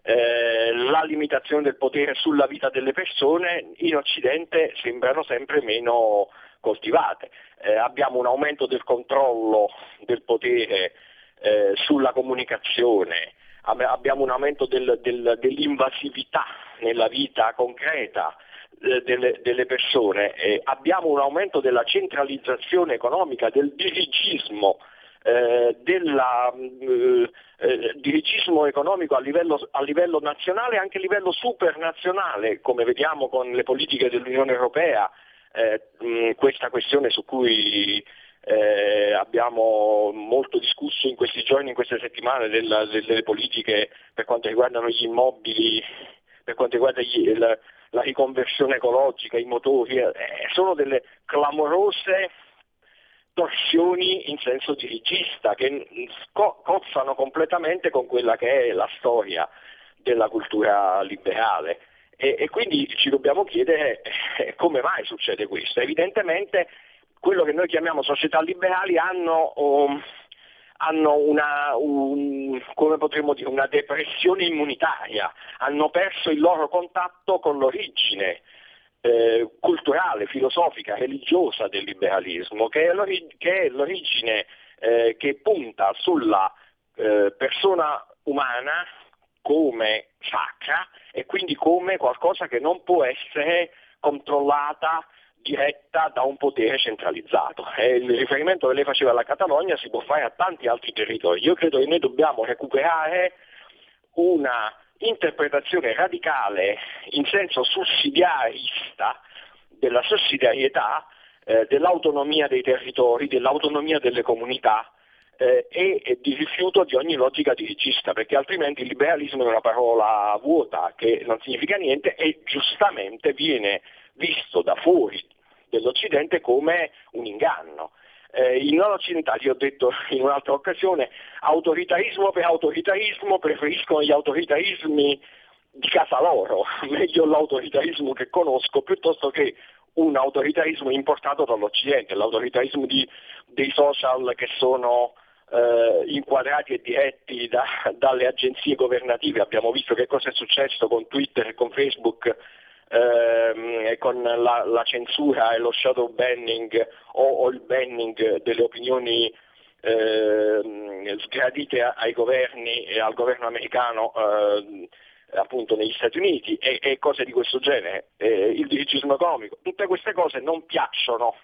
eh, la limitazione del potere sulla vita delle persone in Occidente sembrano sempre meno coltivate. Eh, abbiamo un aumento del controllo del potere eh, sulla comunicazione, abbiamo un aumento del, del, dell'invasività nella vita concreta eh, delle, delle, persone, abbiamo un aumento della centralizzazione economica, del dirigismo eh, del eh, eh, dirigismo economico a livello, a livello, nazionale e anche a livello supernazionale, come vediamo con le politiche dell'Unione Europea, eh, mh, questa questione su cui eh, abbiamo molto discusso in questi giorni, in queste settimane, della, delle politiche per quanto riguardano gli immobili, per quanto riguarda gli, la, la, riconversione ecologica, i motori, eh, sono delle clamorose torsioni in senso dirigista che co- cozzano completamente con quella che è la storia della cultura liberale. E, e quindi ci dobbiamo chiedere eh, come mai succede questo. Evidentemente quello che noi chiamiamo società liberali hanno, um, hanno una, un, dire, una depressione immunitaria, hanno perso il loro contatto con l'origine eh, culturale, filosofica, religiosa del liberalismo, che è, l'orig- che è l'origine eh, che punta sulla eh, persona umana come sacra e quindi come qualcosa che non può essere controllata diretta da un potere centralizzato. E il riferimento che lei faceva alla Catalogna si può fare a tanti altri territori. Io credo che noi dobbiamo recuperare una interpretazione radicale in senso sussidiarista della sussidiarietà, eh, dell'autonomia dei territori, dell'autonomia delle comunità eh, e, di rifiuto di ogni logica dirigista, perché altrimenti il liberalismo è una parola vuota che non significa niente e giustamente viene visto da fuori dell'Occidente come un inganno. Eh, I non occidentali, ho detto (laughs) in un'altra occasione, autoritarismo per autoritarismo preferiscono gli autoritarismi di casa loro, (laughs) meglio l'autoritarismo che conosco piuttosto che un autoritarismo importato dall'Occidente, l'autoritarismo di, dei social che sono eh, inquadrati e diretti da, dalle agenzie governative. Abbiamo visto che cosa è successo con Twitter e con Facebook ehm, con la, la, censura e lo shadow banning o, o il banning delle opinioni eh, sgradite ai governi e al governo americano eh, appunto negli Stati Uniti e, e cose di questo genere, eh, il dirigismo economico, tutte queste cose non piacciono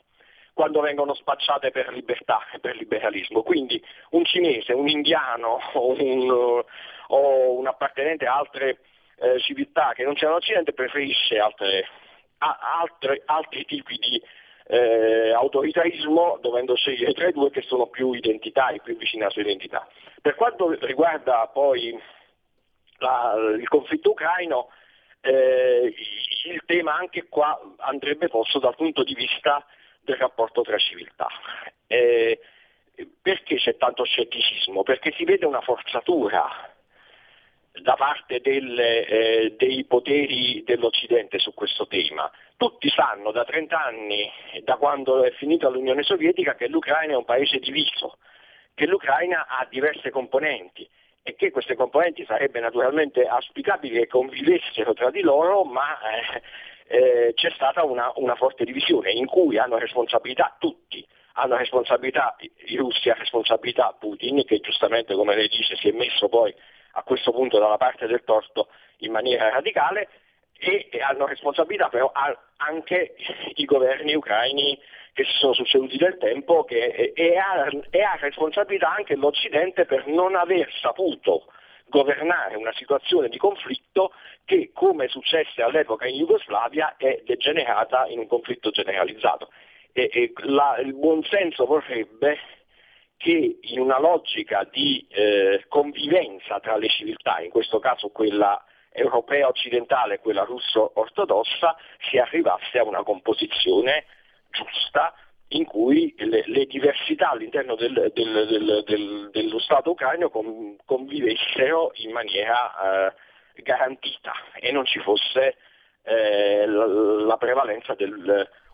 quando vengono spacciate per libertà e per liberalismo. Quindi un cinese, un indiano un, o un appartenente a altre eh, civiltà che non c'è all'Occidente preferisce altre, a, altre, altri tipi di eh, autoritarismo dovendo scegliere tra i due che sono più identitari, più vicini alla sua identità. Per quanto riguarda poi la, il conflitto ucraino, eh, il tema anche qua andrebbe posto dal punto di vista del rapporto tra civiltà. Eh, perché c'è tanto scetticismo? Perché si vede una forzatura da parte del, eh, dei poteri dell'Occidente su questo tema. Tutti sanno da 30 anni, da quando è finita l'Unione Sovietica, che l'Ucraina è un paese diviso, che l'Ucraina ha diverse componenti e che queste componenti sarebbe naturalmente auspicabile che convivessero tra di loro, ma eh, eh, c'è stata una, una forte divisione in cui hanno responsabilità tutti hanno responsabilità i russi, ha responsabilità Putin, che giustamente, come lei dice, si è messo poi a questo punto dalla parte del torto in maniera radicale e, hanno responsabilità però anche i governi ucraini che si sono succeduti nel tempo che, e, e, ha, e ha responsabilità anche l'Occidente per non aver saputo governare una situazione di conflitto che, come successe all'epoca in Jugoslavia, è degenerata in un conflitto generalizzato. E, e la, il buonsenso vorrebbe che in una logica di eh, convivenza tra le civiltà, in questo caso quella europea occidentale e quella russo ortodossa, si arrivasse a una composizione giusta in cui le, le diversità all'interno del, del, del, dello Stato ucraino convivessero in maniera eh, garantita e non ci fosse eh, la, la prevalenza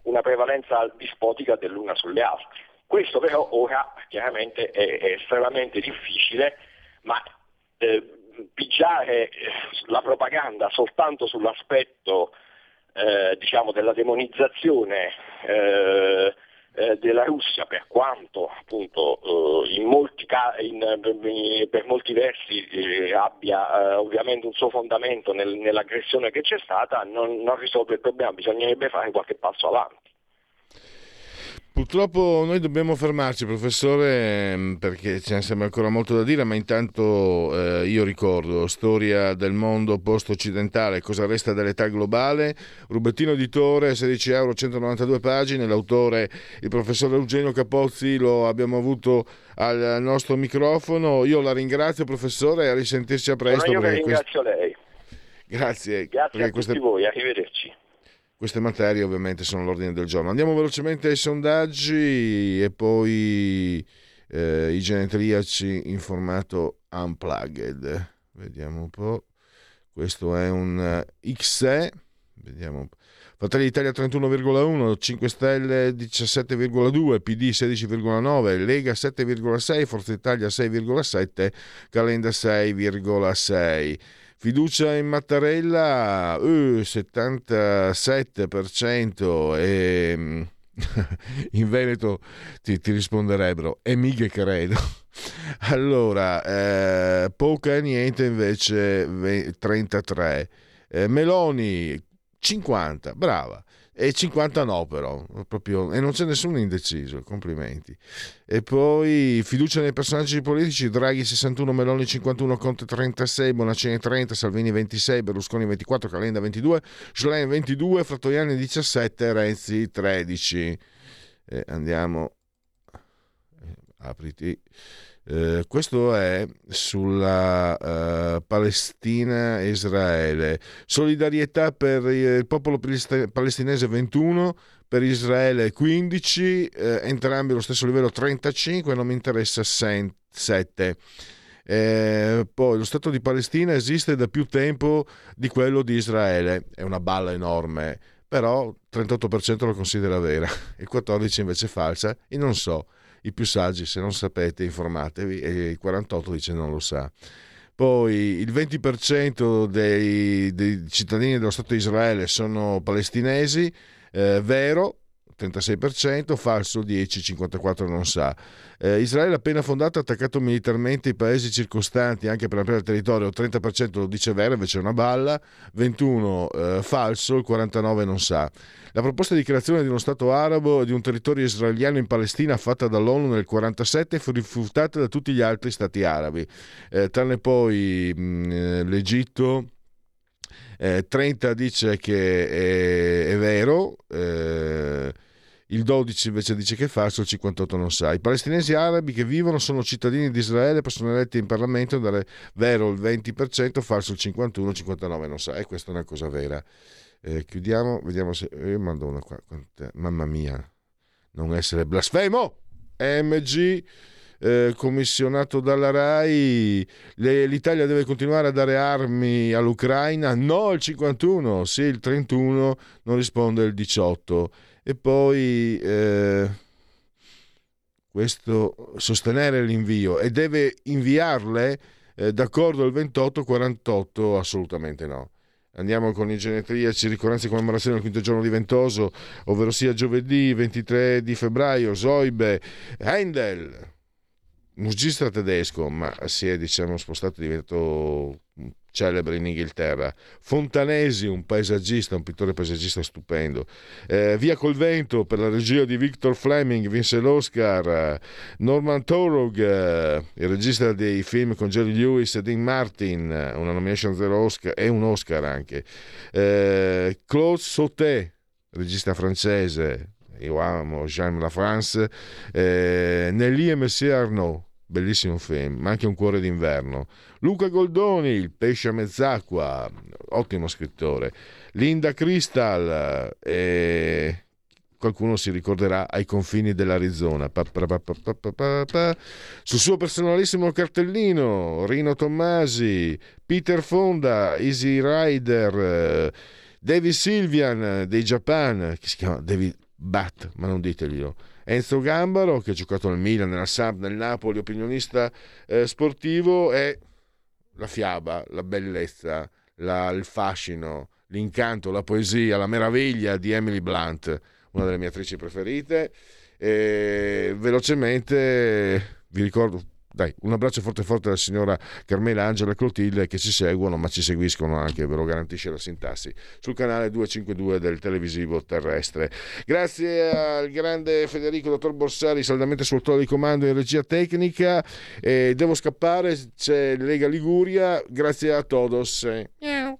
una prevalenza dispotica dell'una sulle altre. Questo però ora chiaramente è, è estremamente difficile, ma eh, pigiare eh, la propaganda soltanto sull'aspetto eh, diciamo, della demonizzazione eh, eh della Russia, per quanto appunto eh, in molti in, per molti versi abbia ovviamente un suo fondamento nel, nell'aggressione che c'è stata, non, non risolve il problema, bisognerebbe fare qualche passo avanti. Purtroppo noi dobbiamo fermarci, professore, mm, perché ce ne sembra ancora molto da dire, ma intanto eh, io ricordo storia del mondo post-occidentale, cosa resta dell'età globale, rubettino editore, 16 euro, 192 pagine, l'autore, il professore Eugenio Capozzi, lo abbiamo avuto al nostro microfono. Io la ringrazio, professore, e a risentirci a presto. No, io che ringrazio questo... lei. Grazie. Grazie a tutti queste... voi, arrivederci queste materie ovviamente sono all'ordine del giorno. Andiamo velocemente ai sondaggi e poi eh, i genetriaci in formato unplugged. Vediamo un po'. Questo è un uh, XE. Vediamo un po'. Fratelli d'Italia 31,1, 5 Stelle 17,2, PD 16,9, Lega 7,6, Forza Italia 6,7, Calenda 6,6. Fiducia in Mattarella, uh, 77% e mm, (laughs) in Veneto ti, ti, risponderebbero e mica credo. (laughs) Allora, eh, poca e niente invece 33. Eh, Meloni 50, brava. E 50 no però, proprio, e non c'è nessuno indeciso, complimenti. E poi fiducia nei personaggi politici, Draghi 61, Meloni 51, Conte 36, Bonaccini 30, Salvini 26, Berlusconi 24, Calenda 22, Schlein 22, Frattoiani 17, Renzi 13. E andiamo, eh, apriti. Eh, questo è sulla uh, Palestina e Israele. Solidarietà per il popolo palestinese 21, per Israele 15, eh, entrambi allo stesso livello 35, non mi interessa 7. Eh, poi lo Stato di Palestina esiste da più tempo di quello di Israele, è una balla enorme, però il 38% lo considera vera, (laughs) il 14% invece falsa e non so i più saggi, se non sapete informatevi, e il 48 dice non lo sa. Poi il 20% dei, dei cittadini dello Stato di Israele sono palestinesi, eh, vero, 36%, falso 10, 54 non sa. Eh, Israele appena fondato ha attaccato militarmente i paesi circostanti anche per ampliare il territorio, il 30% lo dice vero, invece è una balla, 21 eh, falso, il 49 non sa. La proposta di creazione di uno Stato arabo e di un territorio israeliano in Palestina fatta dall'ONU nel 1947 fu rifiutata da tutti gli altri Stati arabi, eh, tranne poi mh, eh, l'Egitto. Eh, 30 dice che è, è vero, eh, il 12 invece dice che è falso, il 58 non sa. I palestinesi arabi che vivono sono cittadini di Israele, possono eletti in Parlamento, dare vero il 20%, falso il 51, il 59 non sa. E questa è una cosa vera. Eh, chiudiamo, vediamo se... Io mando una qua. Mamma mia, non essere blasfemo! MG... Eh, commissionato dalla RAI, le, l'Italia deve continuare a dare armi all'Ucraina? No, il 51, sì, il 31, non risponde il 18 e poi eh, questo sostenere l'invio. E deve inviarle eh, d'accordo al 28-48 assolutamente no. Andiamo con i genetriaci, ricorrenze e commemorazione del quinto giorno di Ventoso, ovvero sia giovedì 23 di febbraio, Zoibe, Handel, musicista tedesco, ma si è diciamo, spostato, è diventato celebre in Inghilterra. Fontanesi, un paesaggista, un pittore paesaggista stupendo. Eh, Via col vento per la regia di Victor Fleming vinse l'Oscar. Norman Torog, eh, il regista dei film con Jerry Lewis e Dean Martin, una nomination Oscar e un Oscar anche. Eh, Claude Sauté, regista francese. Io amo Jean La France. Eh, Nelly e Messie Arnaud bellissimo film, ma anche Un cuore d'inverno. Luca Goldoni, Il pesce a mezz'acqua, ottimo scrittore. Linda Crystal, e qualcuno si ricorderà ai confini dell'Arizona. Pa, pa, pa, Sul suo personalissimo cartellino, Rino Tommasi, Peter Fonda, Easy Rider, David Silvian dei Japan, che si chiama David Bat, ma non diteglielo Enzo Gambaro, che ha giocato nel Milan, nella Samp, nel Napoli, opinionista eh, sportivo, è la fiaba, la bellezza, la, il fascino, l'incanto, la poesia, la meraviglia di Emily Blunt, una delle mie attrici preferite. E velocemente vi ricordo dai, un abbraccio forte forte alla signora Carmela Angela Clotilde che ci seguono, ma ci seguiscono anche, ve lo garantisce la sintassi, sul canale 252 del televisivo terrestre. Grazie al grande Federico Dottor Borsari, saldamente sul trono di comando in regia tecnica. E devo scappare, c'è Lega Liguria. Grazie a todos. Miau.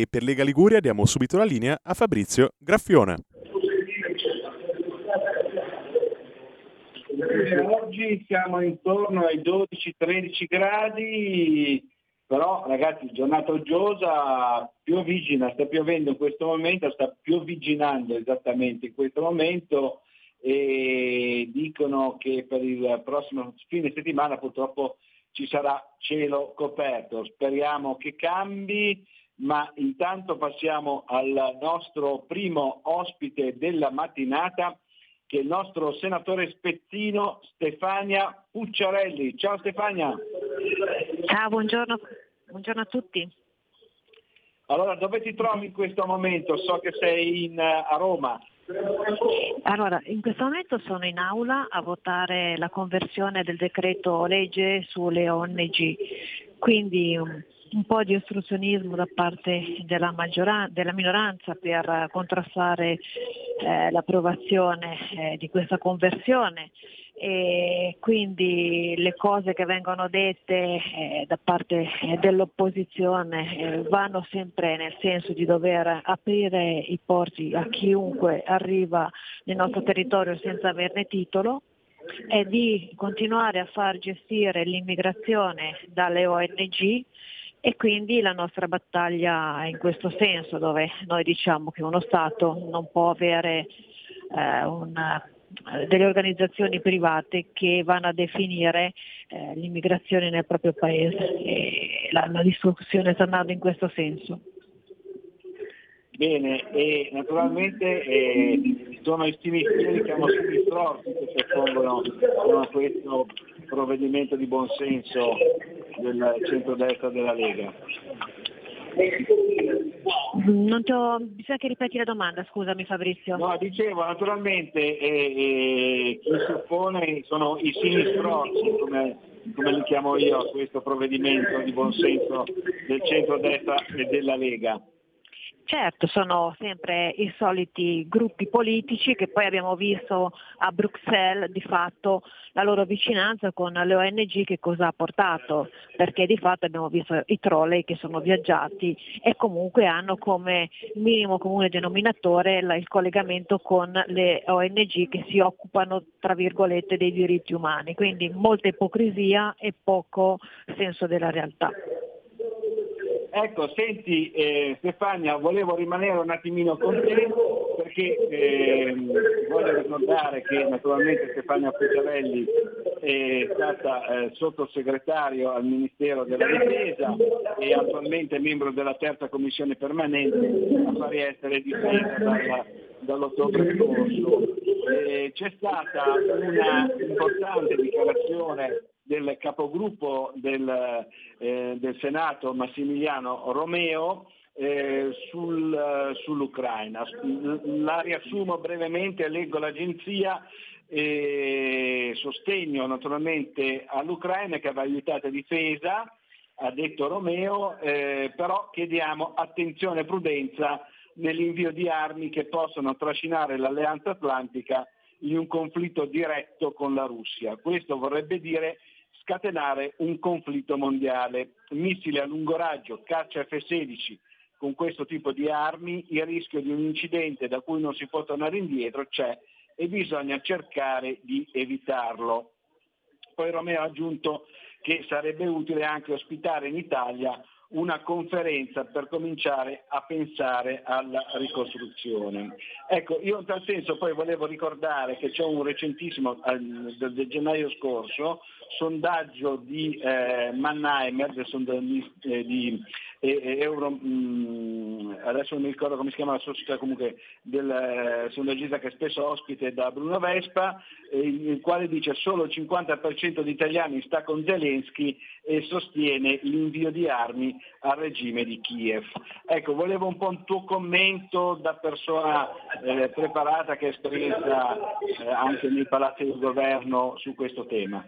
E per Lega Liguria diamo subito la linea a Fabrizio Graffione. Oggi siamo intorno ai 12-13 gradi, però ragazzi giornata uggiosa, piovigina, sta piovendo in questo momento, sta piovigginando esattamente in questo momento e dicono che per il prossimo fine settimana purtroppo ci sarà cielo coperto. Speriamo che cambi, ma intanto passiamo al nostro primo ospite della mattinata che è il nostro senatore spezzino Stefania Pucciarelli. Ciao Stefania. Ciao, buongiorno, buongiorno a tutti. Allora, dove ti trovi in questo momento? So che sei in, a Roma. Allora, in questo momento sono in aula a votare la conversione del decreto legge sulle ONG, quindi un, po' di ostruzionismo da parte della, della minoranza per contrastare eh, l'approvazione eh, di questa conversione. E quindi le cose che vengono dette eh, da parte dell'opposizione eh, vanno sempre nel senso di dover aprire i porti a chiunque arriva nel nostro territorio senza averne titolo e di continuare a far gestire l'immigrazione dalle ONG e quindi la nostra battaglia è in questo senso, dove noi diciamo che uno Stato non può avere eh, una eh, delle organizzazioni private che vanno a definire eh, l'immigrazione nel proprio paese e la, la discussione sta andando in questo senso. Bene, e naturalmente eh, sono i sinistra, siamo sinistrorsi che si oppongono a questo provvedimento di buonsenso del centro-destra della Lega. Non ti ho... bisogna che ripeti la domanda, scusami Fabrizio. No, dicevo, naturalmente eh, eh, chi si oppone sono i sinistrozzi, come, come li chiamo io, a questo provvedimento di buonsenso del centro-destra e della Lega. Certo, sono sempre i soliti gruppi politici che poi abbiamo visto a Bruxelles di fatto la loro vicinanza con le ONG che cosa ha portato, perché di fatto abbiamo visto i trolley che sono viaggiati e comunque hanno come minimo comune denominatore il collegamento con le ONG che si occupano tra virgolette dei diritti umani, quindi molta ipocrisia e poco senso della realtà. Ecco, senti eh, Stefania, volevo rimanere un attimino con te perché eh, voglio ricordare che naturalmente Stefania Pucciarelli è stata eh, sottosegretario al Ministero della Difesa e attualmente membro della terza commissione permanente affari esteri e difesa dalla, dall'ottobre scorso. c'è stata una importante dichiarazione del capogruppo del, eh, del Senato Massimiliano Romeo eh, sul, sull'Ucraina. La riassumo brevemente, leggo l'agenzia, eh, sostegno naturalmente all'Ucraina che va aiutata difesa, ha detto Romeo, eh, però chiediamo attenzione e prudenza nell'invio di armi che possono trascinare l'alleanza atlantica in un conflitto diretto con la Russia. Questo vorrebbe dire scatenare un conflitto mondiale. Missili a lungo raggio, caccia F-16, con questo tipo di armi il rischio di un incidente da cui non si può tornare indietro c'è e bisogna cercare di evitarlo. Poi Romeo ha aggiunto che sarebbe utile anche ospitare in Italia una conferenza per cominciare a pensare alla ricostruzione. Ecco, io in tal senso poi volevo ricordare che c'è un recentissimo, del, del gennaio scorso, sondaggio di eh, Mannheimer, del, eh, di eh, Euro, mh, mm, adesso non mi ricordo come si chiama la società comunque del eh, sondaggista che è spesso ospite da Bruno Vespa, eh, il quale dice solo il 50% di italiani sta con Zelensky e sostiene l'invio di armi al regime di Kiev. Ecco, volevo un po' un tuo commento da persona eh, preparata che ha esperienza eh, anche nei palazzi del governo su questo tema.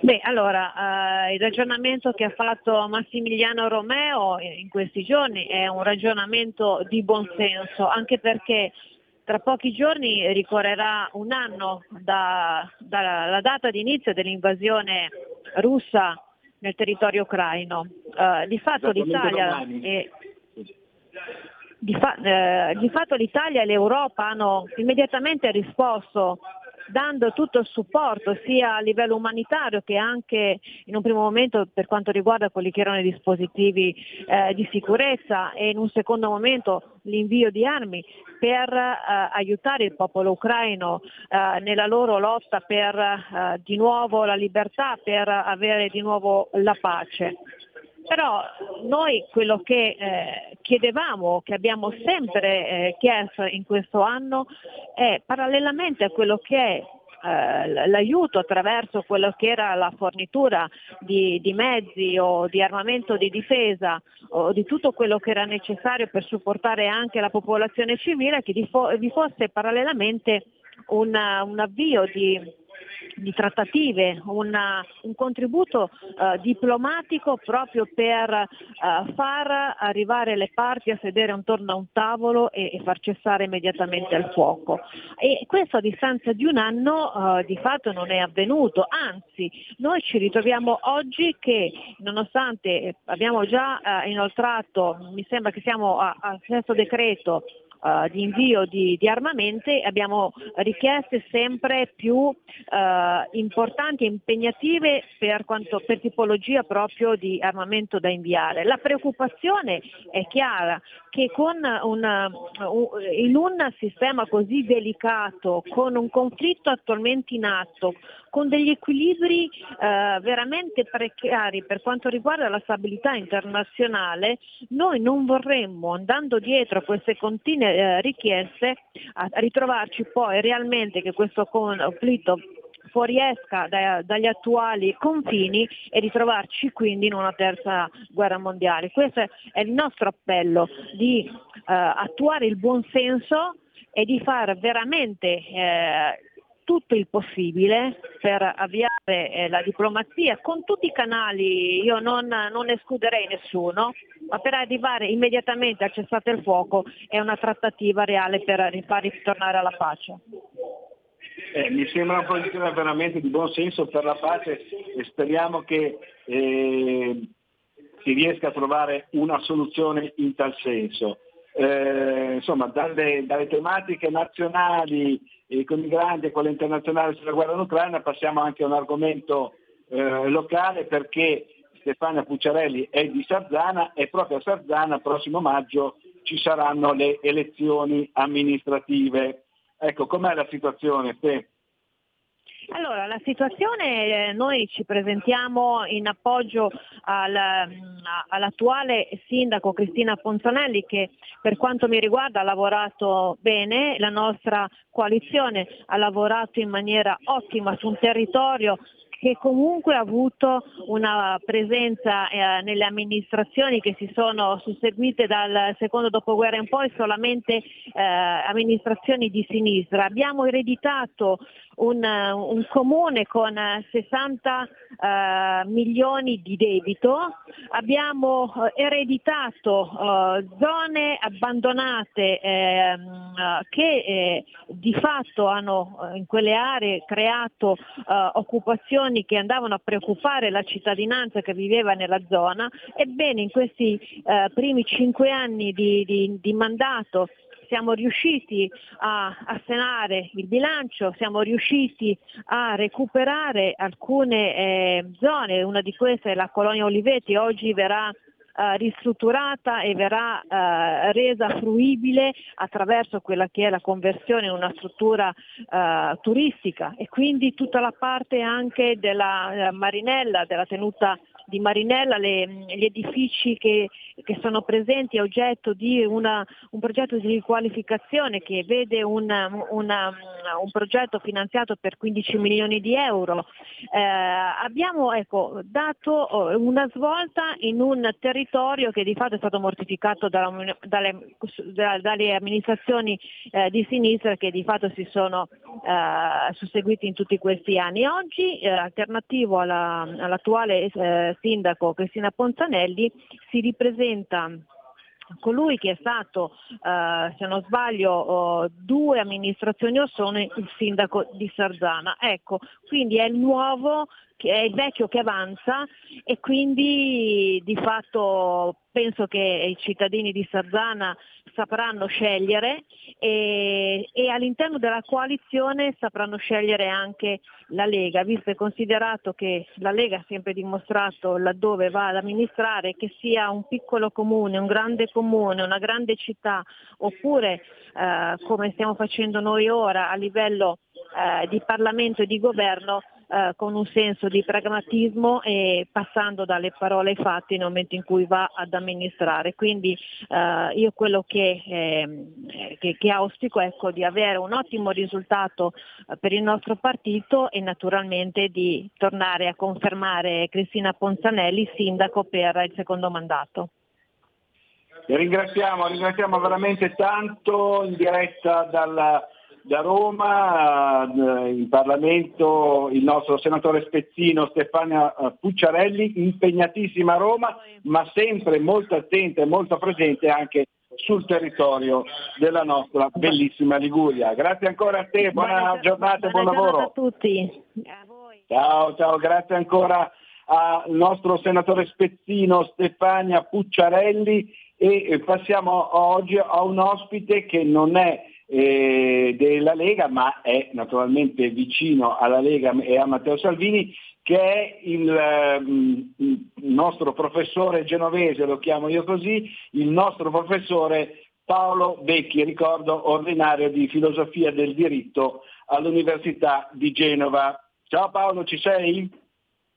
Beh, allora, eh, il ragionamento che ha fatto Massimiliano Romeo in questi giorni è un ragionamento di buonsenso, anche perché tra pochi giorni ricorrerà un anno dalla da data di inizio dell'invasione russa nel territorio ucraino. Uh, di fatto l'Italia è, di, fa- eh, di fatto l'Italia e l'Europa hanno immediatamente risposto dando tutto il supporto sia a livello umanitario che anche in un primo momento per quanto riguarda quelli che erano i dispositivi eh, di sicurezza e in un secondo momento l'invio di armi per eh, aiutare il popolo ucraino eh, nella loro lotta per eh, di nuovo la libertà, per avere di nuovo la pace. Però noi quello che eh, chiedevamo, che abbiamo sempre eh, chiesto in questo anno, è parallelamente a quello che è eh, l'aiuto attraverso quello che era la fornitura di, di, mezzi o di armamento di difesa o di tutto quello che era necessario per supportare anche la popolazione civile, che vi fosse parallelamente un, un avvio di, di trattative, una, un contributo eh, diplomatico proprio per eh, far arrivare le parti a sedere intorno a un tavolo e, e, far cessare immediatamente il fuoco. E questo a distanza di un anno eh, di fatto non è avvenuto, anzi noi ci ritroviamo oggi che nonostante abbiamo già eh, inoltrato, mi sembra che siamo al sesto decreto, uh, di invio di, di, armamenti abbiamo richieste sempre più uh, importanti e impegnative per, quanto, per tipologia proprio di armamento da inviare. La preoccupazione è chiara che con una, in un sistema così delicato, con un conflitto attualmente in atto, con degli equilibri eh, veramente precari per quanto riguarda la stabilità internazionale, noi non vorremmo, andando dietro a queste continue eh, richieste, ritrovarci poi realmente che questo conflitto fuoriesca da, dagli attuali confini e ritrovarci quindi in una terza guerra mondiale. Questo è il nostro appello di eh, attuare il buon senso e di fare veramente eh, tutto il possibile per avviare eh, la diplomazia con tutti i canali, io non, non, escluderei nessuno, ma per arrivare immediatamente al cessate il fuoco è una trattativa reale per far ritornare alla pace. Eh, mi sembra una posizione veramente di buon senso per la pace e speriamo che eh, si riesca a trovare una soluzione in tal senso. Eh, insomma, dalle, dalle tematiche nazionali e con i grandi e quelle internazionali sulla guerra in Ucraina, passiamo anche a un argomento eh, locale perché Stefania Pucciarelli è di Sarzana e proprio a Sarzana prossimo maggio ci saranno le elezioni amministrative. Ecco, com'è la situazione? Ste? Allora, la situazione, eh, noi ci presentiamo in appoggio al, mm, all'attuale sindaco Cristina Ponzanelli che per quanto mi riguarda ha lavorato bene, la nostra coalizione ha lavorato in maniera ottima su un territorio che comunque ha avuto una presenza eh, nelle amministrazioni che si sono susseguite dal secondo dopoguerra in poi solamente eh, amministrazioni di sinistra. Abbiamo ereditato un, un comune con 60 eh, milioni di debito, abbiamo eh, ereditato eh, zone abbandonate ehm, che eh, di fatto hanno in quelle aree creato occupazioni che andavano a preoccupare la cittadinanza che viveva nella zona. Ebbene in questi primi cinque anni di, di, di mandato siamo riusciti a, a il bilancio, siamo riusciti a recuperare alcune eh, zone, una di queste è la colonia Olivetti, oggi verrà Uh, ristrutturata e verrà uh, resa fruibile attraverso quella che è la conversione in una struttura uh, turistica. E quindi tutta la parte anche della marinella, della tenuta di Marinella, le, gli edifici che, che, sono presenti è oggetto di una, un progetto di riqualificazione che vede una, una, un progetto finanziato per 15 milioni di euro. Eh, abbiamo ecco, dato oh, una svolta in un territorio che di fatto è stato mortificato dalla, dalle, dalle, amministrazioni eh, di sinistra che di fatto si sono eh, susseguiti in tutti questi anni. Oggi, eh, alternativo alla, all'attuale eh, sindaco Cristina Ponzanelli si ripresenta colui che è stato, eh, se non sbaglio, oh, due amministrazioni o sono il sindaco di Sarzana. Ecco, quindi è il nuovo è il vecchio che avanza e quindi di fatto penso che i cittadini di Sarzana sapranno scegliere e, e, all'interno della coalizione sapranno scegliere anche la Lega, visto e considerato che la Lega ha sempre dimostrato laddove va ad amministrare che sia un piccolo comune, un grande comune, una grande città oppure eh, come stiamo facendo noi ora a livello eh, di Parlamento e di governo eh, con un senso di pragmatismo e passando dalle parole ai fatti nel momento in cui va ad amministrare. Quindi eh, io quello che, eh, che, che auspico è ecco, di avere un ottimo risultato eh, per il nostro partito e naturalmente di tornare a confermare Cristina Ponzanelli sindaco per il secondo mandato. ringraziamo, ringraziamo veramente tanto in diretta dalla da Roma eh, in Parlamento il nostro senatore spezzino Stefania eh, Pucciarelli, impegnatissima a Roma, ma sempre molto attenta e molto presente anche sul territorio della nostra bellissima Liguria. Grazie ancora a te, buona, buona giornata e buon lavoro. a tutti. A ciao, ciao, grazie ancora al nostro senatore spezzino Stefania Pucciarelli e passiamo oggi a un ospite che non è eh, della Lega, ma è naturalmente vicino alla Lega e a Matteo Salvini, che è il, um, il nostro professore genovese, lo chiamo io così, il nostro professore Paolo Becchi, ricordo ordinario di filosofia del diritto all'Università di Genova. Ciao Paolo, ci sei?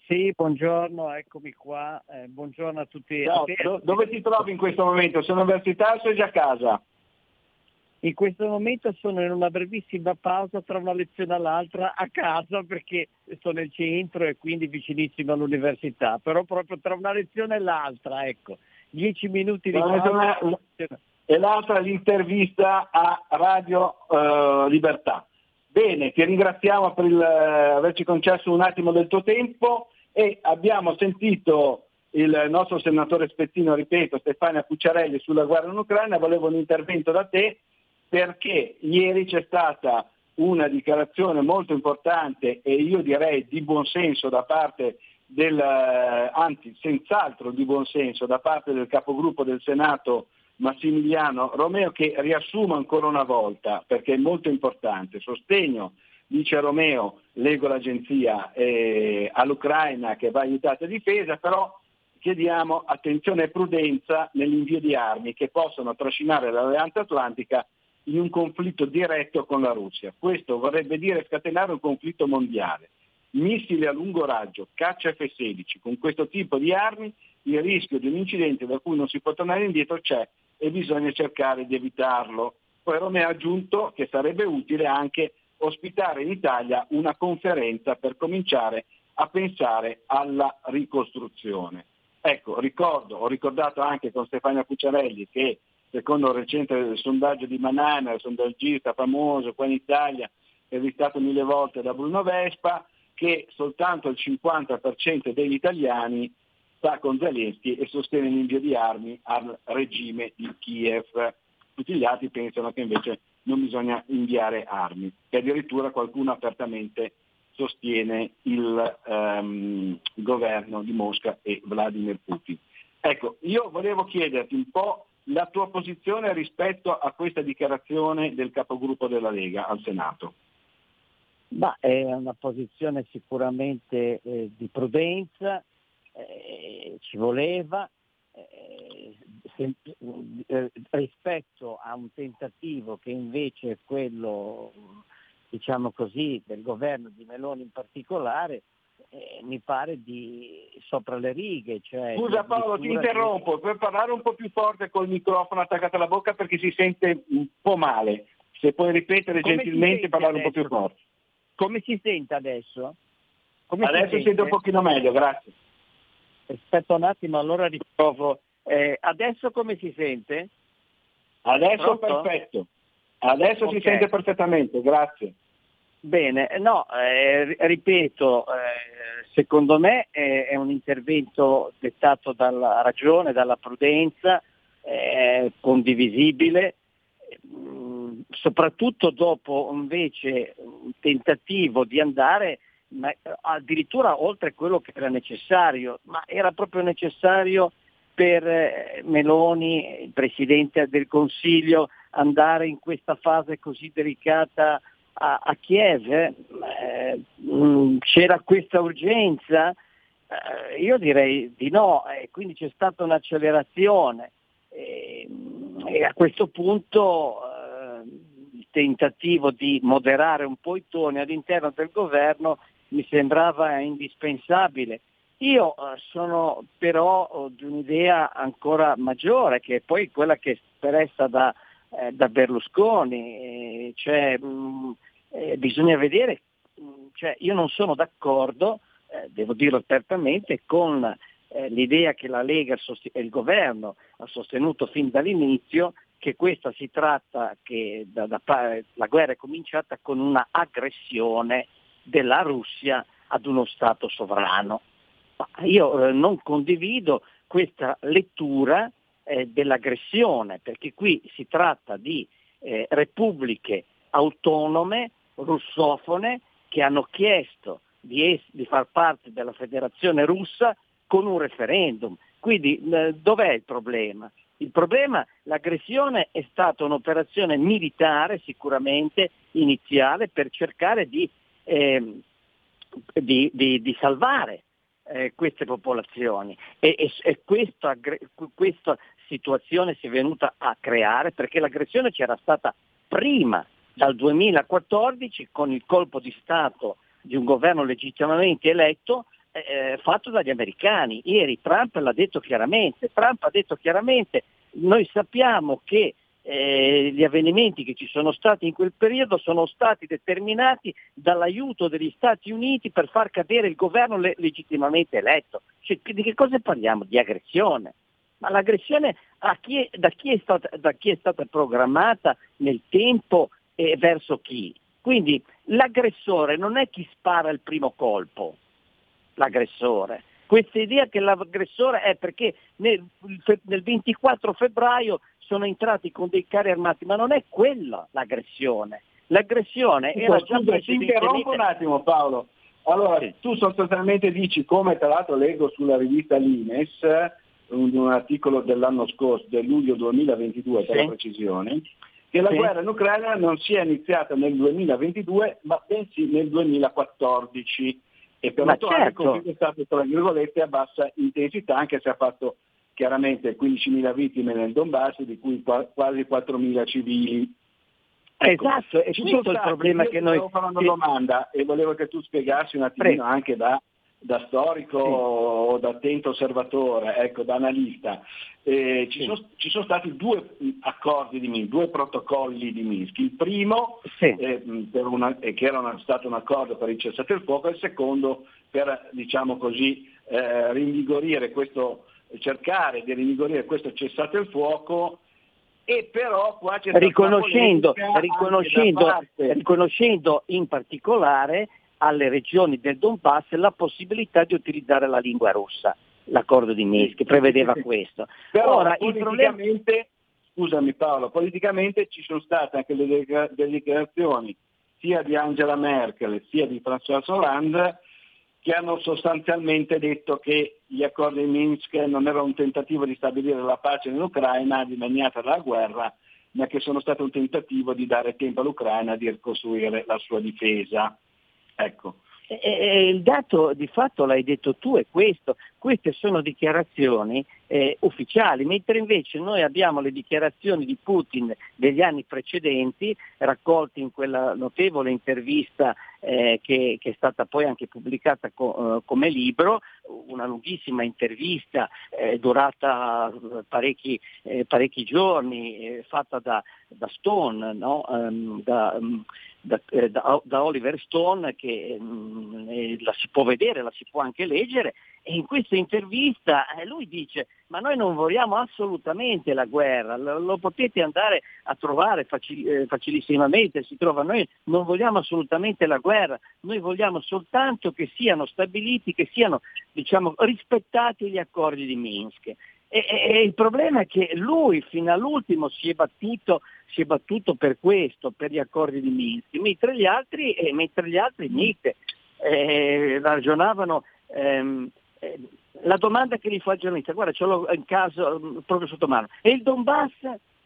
Sì, buongiorno, eccomi qua. Eh, buongiorno a tutti. Ciao, do- dove ti trovi in questo momento? Sei all'università o sei già a casa? In questo momento sono in una brevissima pausa tra una lezione all'altra a casa perché sono nel centro e quindi vicinissimo all'università, però proprio tra una lezione e l'altra, ecco, dieci minuti di pausa. E l'altra l'intervista a Radio eh, Libertà. Bene, ti ringraziamo per il, eh, averci concesso un attimo del tuo tempo e abbiamo sentito il nostro senatore spezzino, ripeto, Stefania Pucciarelli sulla guerra in Ucraina, volevo un intervento da te perché ieri c'è stata una dichiarazione molto importante e io direi di buonsenso da parte del, eh, anzi senz'altro di buonsenso da parte del capogruppo del Senato Massimiliano Romeo che riassumo ancora una volta perché è molto importante, sostegno, dice Romeo, leggo l'agenzia, eh, all'Ucraina che va aiutata e difesa, però chiediamo attenzione e prudenza nell'invio di armi che possono trascinare l'Alleanza Atlantica in un conflitto diretto con la Russia. Questo vorrebbe dire scatenare un conflitto mondiale. Missili a lungo raggio, caccia F-16, con questo tipo di armi il rischio di un incidente da cui non si può tornare indietro c'è e bisogna cercare di evitarlo. Poi Romeo ha aggiunto che sarebbe utile anche ospitare in Italia una conferenza per cominciare a pensare alla ricostruzione. Ecco, ricordo, ho ricordato anche con Stefania Pucciarelli che secondo il recente sondaggio di Manana, sondaggista famoso qua in Italia, intervistato mille volte da Bruno Vespa, che soltanto il 50% degli italiani sta con Zelensky e sostiene l'invio di armi al regime di Kiev. Tutti gli altri pensano che invece non bisogna inviare armi, che addirittura qualcuno apertamente sostiene il um, governo di Mosca e Vladimir Putin. Ecco, io volevo chiederti un po' la tua posizione rispetto a questa dichiarazione del capogruppo della Lega al Senato? Ma è una posizione sicuramente eh, di prudenza, eh, ci voleva, eh, se, eh, rispetto a un tentativo che invece è quello, diciamo così, del governo di Meloni in particolare, eh, mi pare di sopra le righe. Cioè Scusa Paolo, ti interrompo, di... per parlare un po' più forte col microfono attaccato alla bocca perché si sente un po' male. Se puoi ripetere Come gentilmente e parlare adesso? un po' più forte. Come si sente adesso? Come adesso si sente un pochino meglio, grazie. Aspetta un attimo, allora riprovo. Eh, adesso come si sente? Adesso Pronto? perfetto. Adesso okay. si sente perfettamente, grazie. Bene, no, eh, ripeto, eh, secondo me è, è, un intervento dettato dalla ragione, dalla prudenza, eh, condivisibile, mm, soprattutto dopo invece un tentativo di andare ma, addirittura oltre quello che era necessario, ma era proprio necessario per eh, Meloni, il Presidente del Consiglio, andare in questa fase così delicata a, a Kiev? Eh, mm, c'era questa urgenza? Eh, io direi di no, e quindi c'è stata un'accelerazione e, e a questo punto eh, il tentativo di moderare un po' i toni all'interno del governo mi sembrava indispensabile. Io eh, sono però di un'idea ancora maggiore, che è poi quella che è espressa da, eh, da Berlusconi, cioè, mh, mm, eh, bisogna vedere, mm, cioè, io non sono d'accordo, eh, devo dirlo apertamente, con eh, l'idea che la Lega e il governo ha sostenuto fin dall'inizio che questa si tratta che da, da, la guerra è cominciata con una aggressione della Russia ad uno Stato sovrano. Io eh, non condivido questa lettura eh, dell'aggressione, perché qui si tratta di eh, repubbliche autonome, russofone, che hanno chiesto di, es- di, far parte della federazione russa con un referendum. Quindi eh, dov'è il problema? Il problema, l'aggressione è stata un'operazione militare sicuramente iniziale per cercare di eh, di, di, di, salvare eh, queste popolazioni e, e, e questa, questa situazione si è venuta a creare perché l'aggressione c'era stata prima dal 2014 con il colpo di Stato di un governo legittimamente eletto eh, eh, fatto dagli americani. Ieri Trump l'ha detto chiaramente, Trump ha detto chiaramente, noi sappiamo che eh, gli avvenimenti che ci sono stati in quel periodo sono stati determinati dall'aiuto degli Stati Uniti per far cadere il governo le- legittimamente eletto. Cioè, di che cosa parliamo? Di aggressione. Ma l'aggressione chi da, chi stata, da, chi è stata, programmata nel tempo e verso chi? Quindi l'aggressore non è chi spara il primo colpo, l'aggressore. Questa idea che l'aggressore è perché nel, nel 24 febbraio sono entrati con dei carri armati, ma non è quella l'aggressione. L'aggressione era già ti interrompo un attimo Paolo. Allora, sì. tu sostanzialmente dici, come tra l'altro leggo sulla rivista Lines, un, articolo dell'anno scorso, del luglio 2022 per sì. la precisione, che la sì. guerra in Ucraina non sia iniziata nel 2022, ma bensì nel 2014 e per otto certo. anni è stato tra virgolette a bassa intensità, anche se ha fatto chiaramente 15.000 vittime nel Donbass, di cui quasi 4.000 civili. Ecco, esatto, è questo il problema che noi... Stavo fare una domanda e volevo che tu spiegassi un attimino Prego. anche da, da storico sì. o da attento osservatore, ecco, da analista. Eh, ci, sì. sono, ci, sono, stati due accordi di Minsk, due protocolli di Minsk. Il primo, sì. eh, una, eh, che era una, stato un accordo per il cessate il fuoco, e il secondo per, diciamo così, eh, rinvigorire questo cercare di rinvigorire questo cessate il fuoco e però qua c'è riconoscendo, riconoscendo, parte... riconoscendo in particolare alle regioni del Donbass la possibilità di utilizzare la lingua russa. L'accordo di Minsk prevedeva questo. Però Ora, politicamente, problema... scusami Paolo, politicamente ci sono state anche delle dichiarazioni sia di Angela Merkel sia di François Hollande che hanno sostanzialmente detto che gli accordi di Minsk non erano un tentativo di stabilire la pace in Ucraina, dilaniata dalla guerra, ma che sono stati un tentativo di dare tempo all'Ucraina di ricostruire la sua difesa. Ecco. E, il dato di fatto l'hai detto tu è questo, queste sono dichiarazioni eh, ufficiali, mentre invece noi abbiamo le dichiarazioni di Putin degli anni precedenti raccolte in quella notevole intervista eh, che, che, è stata poi anche pubblicata co- eh, come libro, una lunghissima intervista eh, durata parecchi, eh, parecchi giorni, eh, fatta da, da Stone, no? um, da, um, da, eh, da, da, Oliver Stone che eh, la si può vedere, la si può anche leggere e in questa intervista eh, lui dice ma noi non vogliamo assolutamente la guerra, lo, lo potete andare a trovare facil, eh, facilissimamente, si trova, noi non vogliamo assolutamente la guerra, noi vogliamo soltanto che siano stabiliti, che siano diciamo, rispettati gli accordi di Minsk. E, e, il problema è che lui fino all'ultimo si è battuto, si è battuto per questo, per gli accordi di Minsk, mentre gli altri, eh, mentre gli altri niente, eh, ragionavano. Ehm, eh, la domanda che gli fa il giornalista, guarda, ce l'ho in caso mm, proprio sotto mano, e il Donbass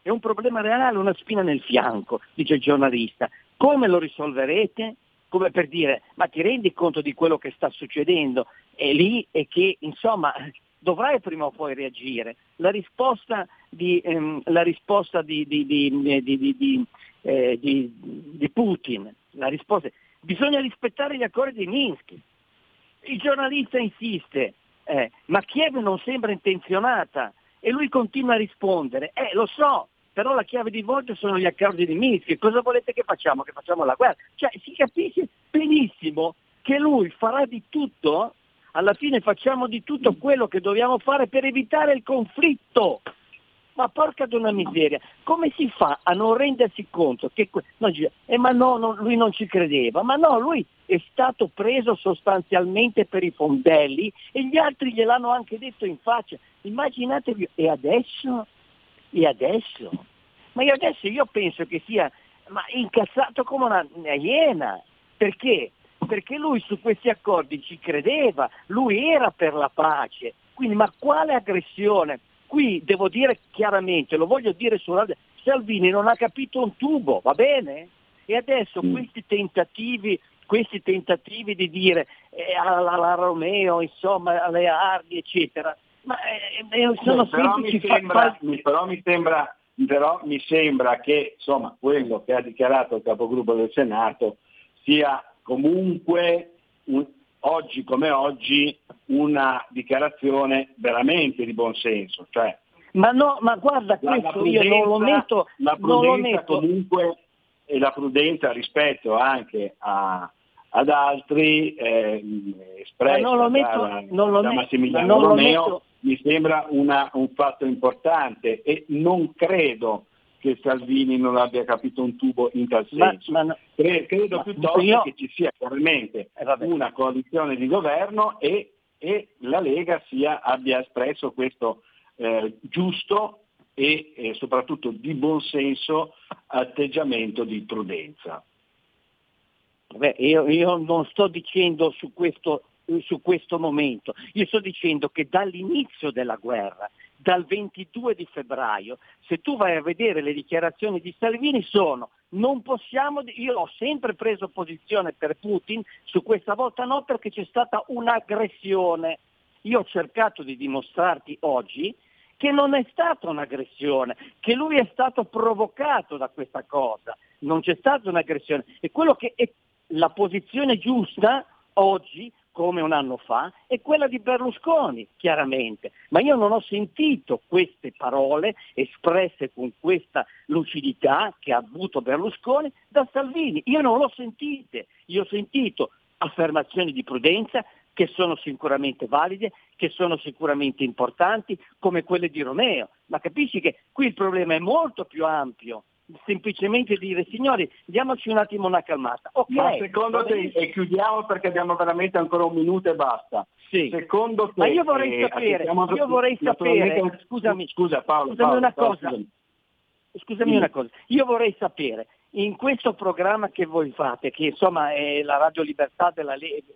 è un problema reale, una spina nel fianco, dice il giornalista. Come lo risolverete? Come per dire, ma ti rendi conto di quello che sta succedendo? È lì e che, insomma, (laughs) dovrai prima o poi reagire. La risposta di, ehm, la risposta di, di, di eh, Putin, la risposta, bisogna rispettare gli accordi di Minsk. Il giornalista insiste, eh, ma Kiev non sembra intenzionata e lui continua a rispondere, eh lo so, però la chiave di volta sono gli accordi di Minsk, cosa volete che facciamo? Che facciamo la guerra? Cioè si capisce benissimo che lui farà di tutto alla fine facciamo di tutto quello che dobbiamo fare per evitare il conflitto. Ma porca di una miseria, come si fa a non rendersi conto che... No, eh, ma no, no, lui non ci credeva, ma no, lui è stato preso sostanzialmente per i fondelli e gli altri gliel'hanno anche detto in faccia. Immaginatevi, e adesso? E adesso? Ma io adesso io penso che sia ma incazzato come una, una iena, perché? perché lui su questi accordi ci credeva, lui era per la pace. Quindi, ma quale aggressione? Qui devo dire chiaramente, lo voglio dire sulla Salvini non ha capito un tubo, va bene? E adesso mm. questi tentativi questi tentativi di dire eh, alla, alla, Romeo, insomma, alle armi, eccetera, ma eh, eh sono Beh, però mi sembra, fa... però, mi sembra, però mi sembra che insomma, quello che ha dichiarato il capogruppo del Senato sia comunque un, oggi come oggi una dichiarazione veramente di buonsenso. Cioè, ma no, ma guarda, questo io non lo metto, la lo metto. comunque e la prudenza rispetto anche a, ad altri eh, espressa non lo metto, da, non lo da Massimiliano Romeo mi sembra una, un fatto importante e non credo che Salvini non abbia capito un tubo in tal senso. Ma, ma no, credo ma, piuttosto io... che ci sia chiaramente eh, una coalizione di governo e, e la Lega sia, abbia espresso questo eh, giusto e eh, soprattutto di buonsenso atteggiamento di prudenza. Beh, io, io non sto dicendo su questo su questo momento. Io sto dicendo che dall'inizio della guerra, dal 22 di febbraio, se tu vai a vedere le dichiarazioni di Salvini sono non possiamo, io ho sempre preso posizione per Putin, su questa volta no perché c'è stata un'aggressione. Io ho cercato di dimostrarti oggi che non è stata un'aggressione, che lui è stato provocato da questa cosa, non c'è stata un'aggressione. E quello che è la posizione giusta oggi come un anno fa, è quella di Berlusconi, chiaramente. Ma io non ho sentito queste parole espresse con questa lucidità che ha avuto Berlusconi da Salvini. Io non l'ho sentite. Io ho sentito affermazioni di prudenza che sono sicuramente valide, che sono sicuramente importanti, come quelle di Romeo. Ma capisci che qui il problema è molto più ampio semplicemente dire signori diamoci un attimo una calmata. Okay, Ma secondo te, e chiudiamo perché abbiamo veramente ancora un minuto e basta. Sì. Secondo te, Ma io vorrei eh, sapere, io vorrei sapere, scusami, scusa Paolo, scusami Paolo, una Paolo, cosa, scusami. scusami una cosa, io vorrei sapere, in questo programma che voi fate, che insomma è la Radio Libertà della Lega,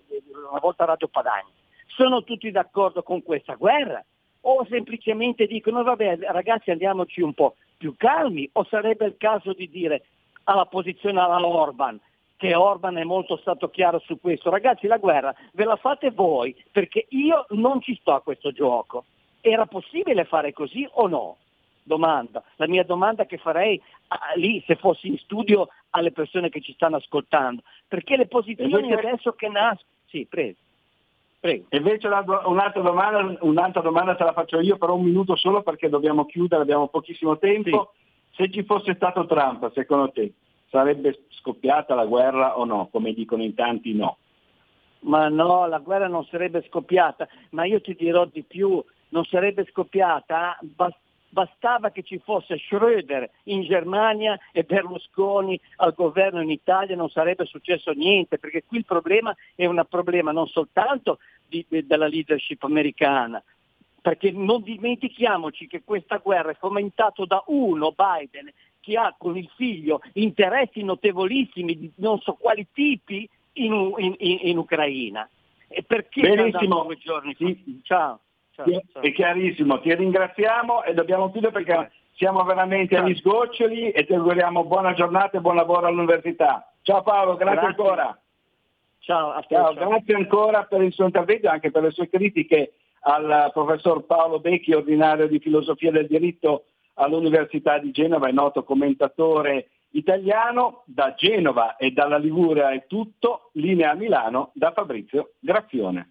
una volta Radio Padagna, sono tutti d'accordo con questa guerra? O semplicemente dicono vabbè ragazzi andiamoci un po' più calmi o sarebbe il caso di dire alla posizione alla Orban che Orban è molto stato chiaro su questo, ragazzi la guerra ve la fate voi perché io non ci sto a questo gioco. Era possibile fare così o no? Domanda. La mia domanda che farei ah, lì se fossi in studio alle persone che ci stanno ascoltando, perché le posizioni adesso che nascono... Sì, prego. Prego. Invece un'altra domanda, un'altra domanda te la faccio io per un minuto solo perché dobbiamo chiudere, abbiamo pochissimo tempo. Sì. Se ci fosse stato Trump, secondo te sarebbe scoppiata la guerra o no? Come dicono in tanti no. Ma no, la guerra non sarebbe scoppiata, ma io ti dirò di più, non sarebbe scoppiata, bastava che ci fosse Schröder in Germania e Berlusconi al governo in Italia, non sarebbe successo niente, perché qui il problema è un problema non soltanto di, della leadership americana, perché non dimentichiamoci che questa guerra è fomentata da uno, Biden, che ha con il figlio interessi notevolissimi di non so quali tipi in, in, in Ucraina. E perché Benissimo. due giorni fa? Sì. Ciao. Ciao. È chiarissimo, ti ringraziamo e dobbiamo chiudere perché siamo veramente agli sgoccioli e ti auguriamo buona giornata e buon lavoro all'università. Ciao Paolo, grazie, Grazie. ancora. Ciao, te, Ciao, ciao. grazie ancora per il suo intervento e anche per le sue critiche al professor Paolo Becchi, ordinario di filosofia del diritto all'Università di Genova e noto commentatore italiano. Da Genova e dalla Liguria è tutto, linea a Milano da Fabrizio Graffione.